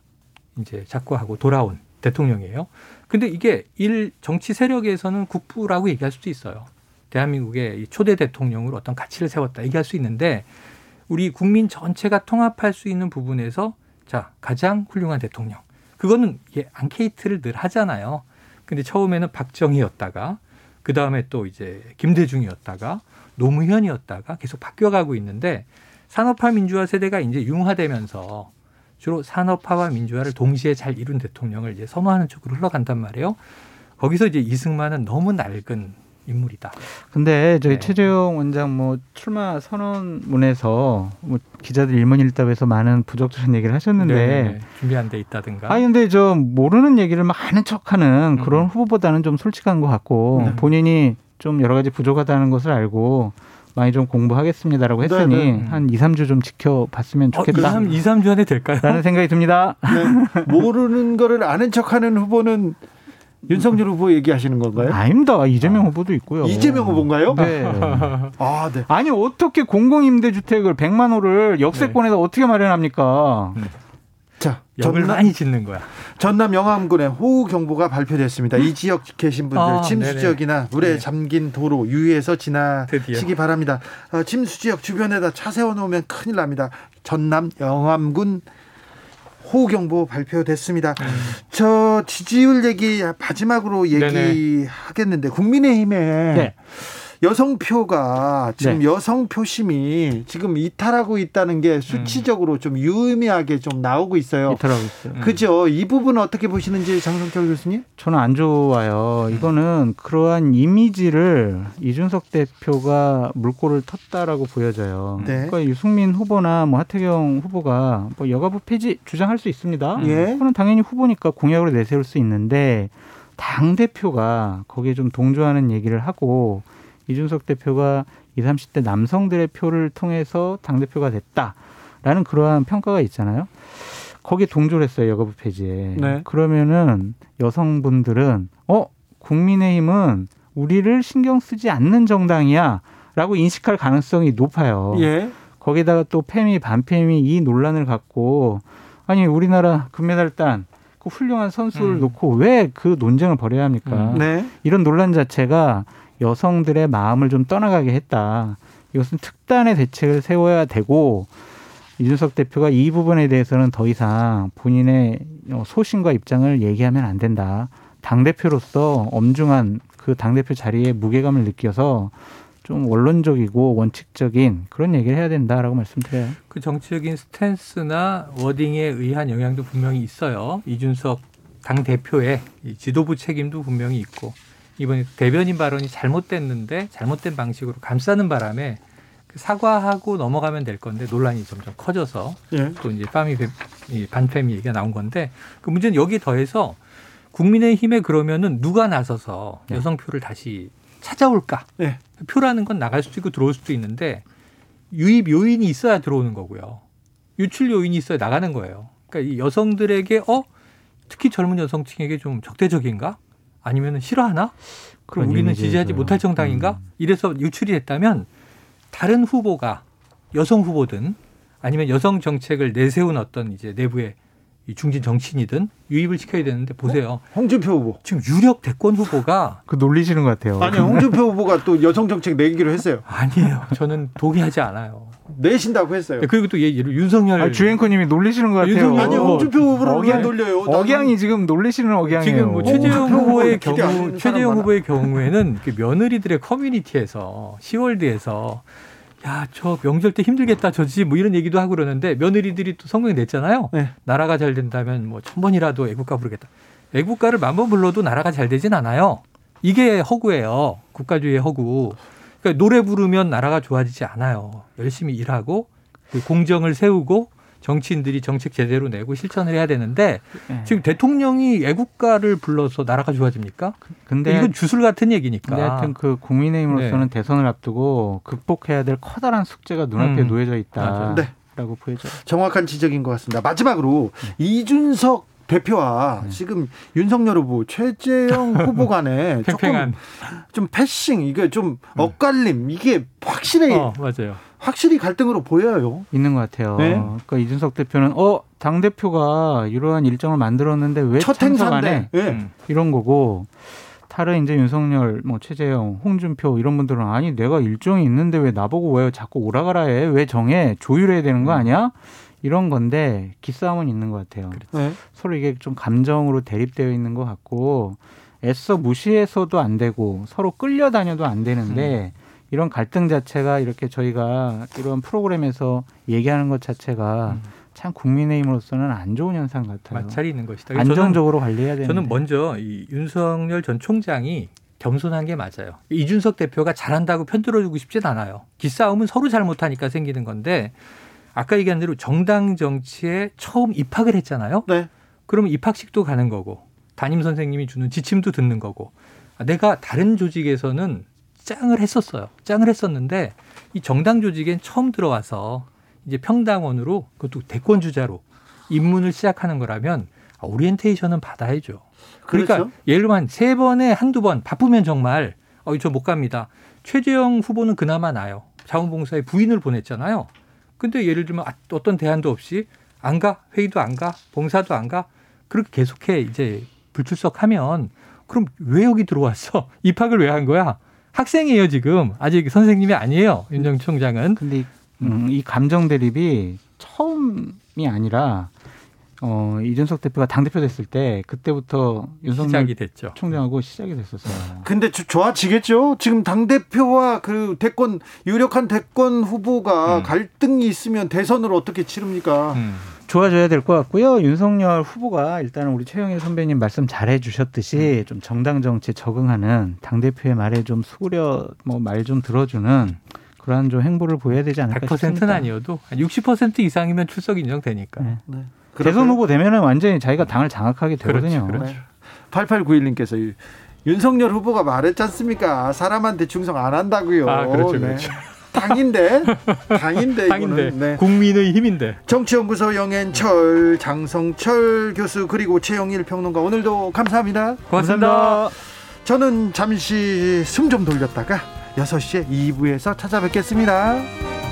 이제 작고하고 돌아온 대통령이에요. 근데 이게 일 정치 세력에서는 국부라고 얘기할 수도 있어요. 대한민국의 이 초대 대통령으로 어떤 가치를 세웠다 얘기할 수 있는데 우리 국민 전체가 통합할 수 있는 부분에서 자 가장 훌륭한 대통령 그거는 이게 앙케이트를 늘 하잖아요. 근데 처음에는 박정희였다가 그 다음에 또 이제 김대중이었다가 노무현이었다가 계속 바뀌어가고 있는데 산업화 민주화 세대가 이제 융화되면서 주로 산업화와 민주화를 동시에 잘 이룬 대통령을 이제 선호하는 쪽으로 흘러간단 말이에요. 거기서 이제 이승만은 너무 낡은 인물이다. 근데 저희 네. 최재형 원장 뭐 출마 선언문에서 뭐 기자들 일문일답에서 많은 부적절한 얘기를 하셨는데 네네네. 준비 안돼 있다든가. 아니 근데 저 모르는 얘기를 막 하는 척하는 그런 음. 후보보다는 좀 솔직한 것 같고 네. 본인이 좀 여러 가지 부족하다는 것을 알고 많이 좀 공부하겠습니다라고 했으니 네, 네. 한 2, 3주 좀 지켜봤으면 어, 좋겠다. 2, 3, 2, 3 주 안에 될까요? 라는 생각이 듭니다. 네. 모르는 거를 아는 척하는 후보는 윤석열 후보 얘기하시는 건가요? 아닙니다. 이재명 후보도 있고요. 이재명 후보인가요? 네. 아, 네. 아니 어떻게 공공임대주택을 100만 호를 역세권에다 어떻게 마련합니까? 자, 역을 전남, 많이 짓는 거야. 전남 영암군에 호우 경보가 발표됐습니다. 이 지역 계신 분들 아, 침수 네네. 지역이나 물에 네. 잠긴 도로 유의해서 지나시기 드디어. 바랍니다. 어, 침수 지역 주변에다 차 세워 놓으면 큰일 납니다. 전남 영암군 호우 경보 발표됐습니다. 저 지지율 얘기 마지막으로. 얘기하겠는데 국민의힘에 네. 여성표가 지금 네. 여성 표심이 지금 이탈하고 있다는 게 수치적으로 좀 유의미하게 좀 나오고 있어요. 이탈하고 있어요. 음. 그죠? 이 부분 어떻게 보시는지 장성철 교수님? 저는 안 좋아요. 이거는 그러한 이미지를 이준석 대표가 물꼬를 텄다라고 보여져요. 네. 그러니까 유승민 후보나 뭐 하태경 후보가 뭐 여가부 폐지 주장할 수 있습니다. 예. 그거는 당연히 후보니까 공약으로 내세울 수 있는데 당 대표가 거기에 좀 동조하는 얘기를 하고 이준석 대표가 20, 30대 남성들의 표를 통해서 당 대표가 됐다라는 그러한 평가가 있잖아요. 거기에 동조를 했어요 여가부 폐지에. 네. 그러면은 여성분들은 어 국민의힘은 우리를 신경 쓰지 않는 정당이야 라고 인식할 가능성이 높아요. 예. 거기다가 또 페미 반페미 이 논란을 갖고 아니 우리나라 금메달 딴 그 훌륭한 선수를 음. 놓고 왜 그 논쟁을 벌여야 합니까? 음. 네. 이런 논란 자체가 여성들의 마음을 좀 떠나가게 했다. 이것은 특단의 대책을 세워야 되고 이준석 대표가 이 부분에 대해서는 더 이상 본인의 어, 소신과 입장을 얘기하면 안 된다. 당 대표로서 엄중한 그 당 대표 자리에 무게감을 느껴서 좀 원론적이고 원칙적인 그런 얘기를 해야 된다라고 말씀드려요. 그 정치적인 스탠스나 워딩에 의한 영향도 분명히 있어요. 이준석 당 대표의 이 지도부 책임도 분명히 있고 이번에 대변인 발언이 잘못됐는데 잘못된 방식으로 감싸는 바람에 그 사과하고 넘어가면 될 건데 논란이 점점 커져서 예. 또 이제 파미 이 반패미 얘기가 나온 건데 그 문제는 여기 더해서 국민의힘에 그러면은 누가 나서서 네. 여성표를 다시 찾아올까? 네. 표라는 건 나갈 수도 있고 들어올 수도 있는데 유입 요인이 있어야 들어오는 거고요. 유출 요인이 있어야 나가는 거예요. 그러니까 이 여성들에게 어 특히 젊은 여성층에게 좀 적대적인가? 아니면 싫어하나? 그럼 우리는. 지지하지 못할 정당인가? 음. 이래서 유출이 됐다면 다른 후보가 여성 후보든 아니면 여성 정책을 내세운 어떤 이제 내부의 이 중진 정치인이든 유입을 시켜야 되는데 보세요. 홍준표 후보. 지금 유력 대권 후보가 그 놀리시는 것 같아요. 아니 홍준표 후보가 또 여성 정책 내기로 했어요. 아니에요. 저는 동의하지 않아요. 내신다고 했어요. 그리고 또 얘, 얘를 윤석열 아, 주행코님이 놀리시는 것 같아요. 윤석열 아니 홍준표 후보를 왜 억양- 놀려요? 억양이 지금 놀리시는 억양이에요. 지금 뭐 오, 최재형 후보의 경우 최재형 후보의 경우에는 그 며느리들의 커뮤니티에서 시월드에서 야 저 명절 때 힘들겠다 저지 뭐 이런 얘기도 하고 그러는데 며느리들이 또 성명이 냈잖아요. 네. 나라가 잘 된다면 뭐 천 번이라도 애국가 부르겠다. 애국가를 만 번 불러도 나라가 잘 되진 않아요. 이게 허구예요. 국가주의의 허구. 그러니까 노래 부르면 나라가 좋아지지 않아요. 열심히 일하고 그 공정을 세우고 정치인들이 정책 제대로 내고 실천을 해야 되는데 네. 지금 대통령이 애국가를 불러서 나라가 좋아집니까? 근데 이건 주술 같은 얘기니까. 근데 하여튼 그 국민의힘으로서는 네. 대선을 앞두고 극복해야 될 커다란 숙제가 눈앞에 음. 놓여져 맞아요. 네. 있다라고 보여져요. 정확한 지적인 것 같습니다. 마지막으로 이준석 대표와 네. 지금 윤석열 후보, 최재형 후보 간에 조금. 좀 패싱 이게 좀 엇갈림 이게 확실히 어, 맞아요. 확실히 갈등으로 보여요. 있는 것 같아요. 네. 그러니까 이준석 대표는 어 당 대표가 이러한 일정을 만들었는데 왜첫 참석 안 해? 행사인데. 예. 음. 이런 거고 다른 이제 윤석열, 뭐 최재형, 홍준표 이런 분들은 아니 내가 일정이 있는데 왜 나보고 왜 자꾸 오라가라 해? 왜 정해? 조율해야 되는 거 아니야? 이런 건데 기싸움은 있는 것 같아요. 네. 서로 이게 좀 감정으로 대립되어 있는 것 같고 애써 무시해서도 안 되고 서로 끌려다녀도 안 되는데 이런 갈등 자체가 이렇게 저희가 이런 프로그램에서 얘기하는 것 자체가 음. 참 국민의힘으로서는 안 좋은 현상 같아요. 마찰이 있는 것이다. 안정적으로 관리해야 되는데. 저는, 저는 먼저 이 윤석열 전 총장이 겸손한 게 맞아요. 이준석 대표가 잘한다고 편들어주고 싶진 않아요. 기싸움은 서로 잘못하니까 생기는 건데 아까 얘기한 대로 정당 정치에 처음 입학을 했잖아요. 네. 그러면 입학식도 가는 거고 담임 선생님이 주는 지침도 듣는 거고 아, 내가 다른 조직에서는 짱을 했었어요. 짱을 했었는데 이 정당 조직엔 처음 들어와서 이제 평당원으로 그것도 대권 주자로 입문을 시작하는 거라면 아, 오리엔테이션은 받아야죠. 그러니까 그렇죠. 예를 들면 세 번에 한두 번 바쁘면 정말 어, 저 못 갑니다. 최재형 후보는 그나마 나요. 자원봉사에 부인을 보냈잖아요. 근데 예를 들면 아, 어떤 대안도 없이 안 가, 회의도 안 가, 봉사도 안 가. 그렇게 계속해 이제 불출석하면 그럼 왜 여기 들어왔어? 입학을 왜 한 거야? 학생이에요 지금 아직 선생님이 아니에요 윤정 총장은 근데 이, 음, 이 감정 대립이 처음이 아니라 어, 이준석 대표가 당 대표 됐을 때 그때부터 윤석열 시작이 됐죠. 총장하고 시작이 됐었어요. 근데 조- 좋아지겠죠. 지금 당 대표와 그 대권 유력한 대권 후보가 음. 갈등이 있으면 대선을 어떻게 치릅니까? 음. 좋아져야 될 것 같고요. 윤석열 후보가 일단은 우리 최영일 선배님 말씀 잘 해 주셨듯이 좀 정당 정치에 적응하는 당 대표의 말에 좀 수그려 뭐 말 좀 들어주는 그러한 좀 행보를 보여야 되지 않을까 100%는 싶습니다. 아니어도 한 60% 이상이면 출석 인정되니까. 네. 네. 대선 후보 되면은 완전히 자기가 당을 장악하게 되거든요. 그렇죠, 그렇죠. 8891님께서 윤석열 후보가 말했지 않습니까? 사람한테 충성 안 한다고요. 아, 그렇죠, 네. 그렇죠. 당인데, 당인데, 당인데 이거는. 네. 국민의 힘인데. 정치연구소 영앤철, 장성철 교수 그리고 최영일 평론가 오늘도 감사합니다. 고맙습니다. 저는 잠시 숨 좀 돌렸다가 6시에 2부에서 찾아뵙겠습니다.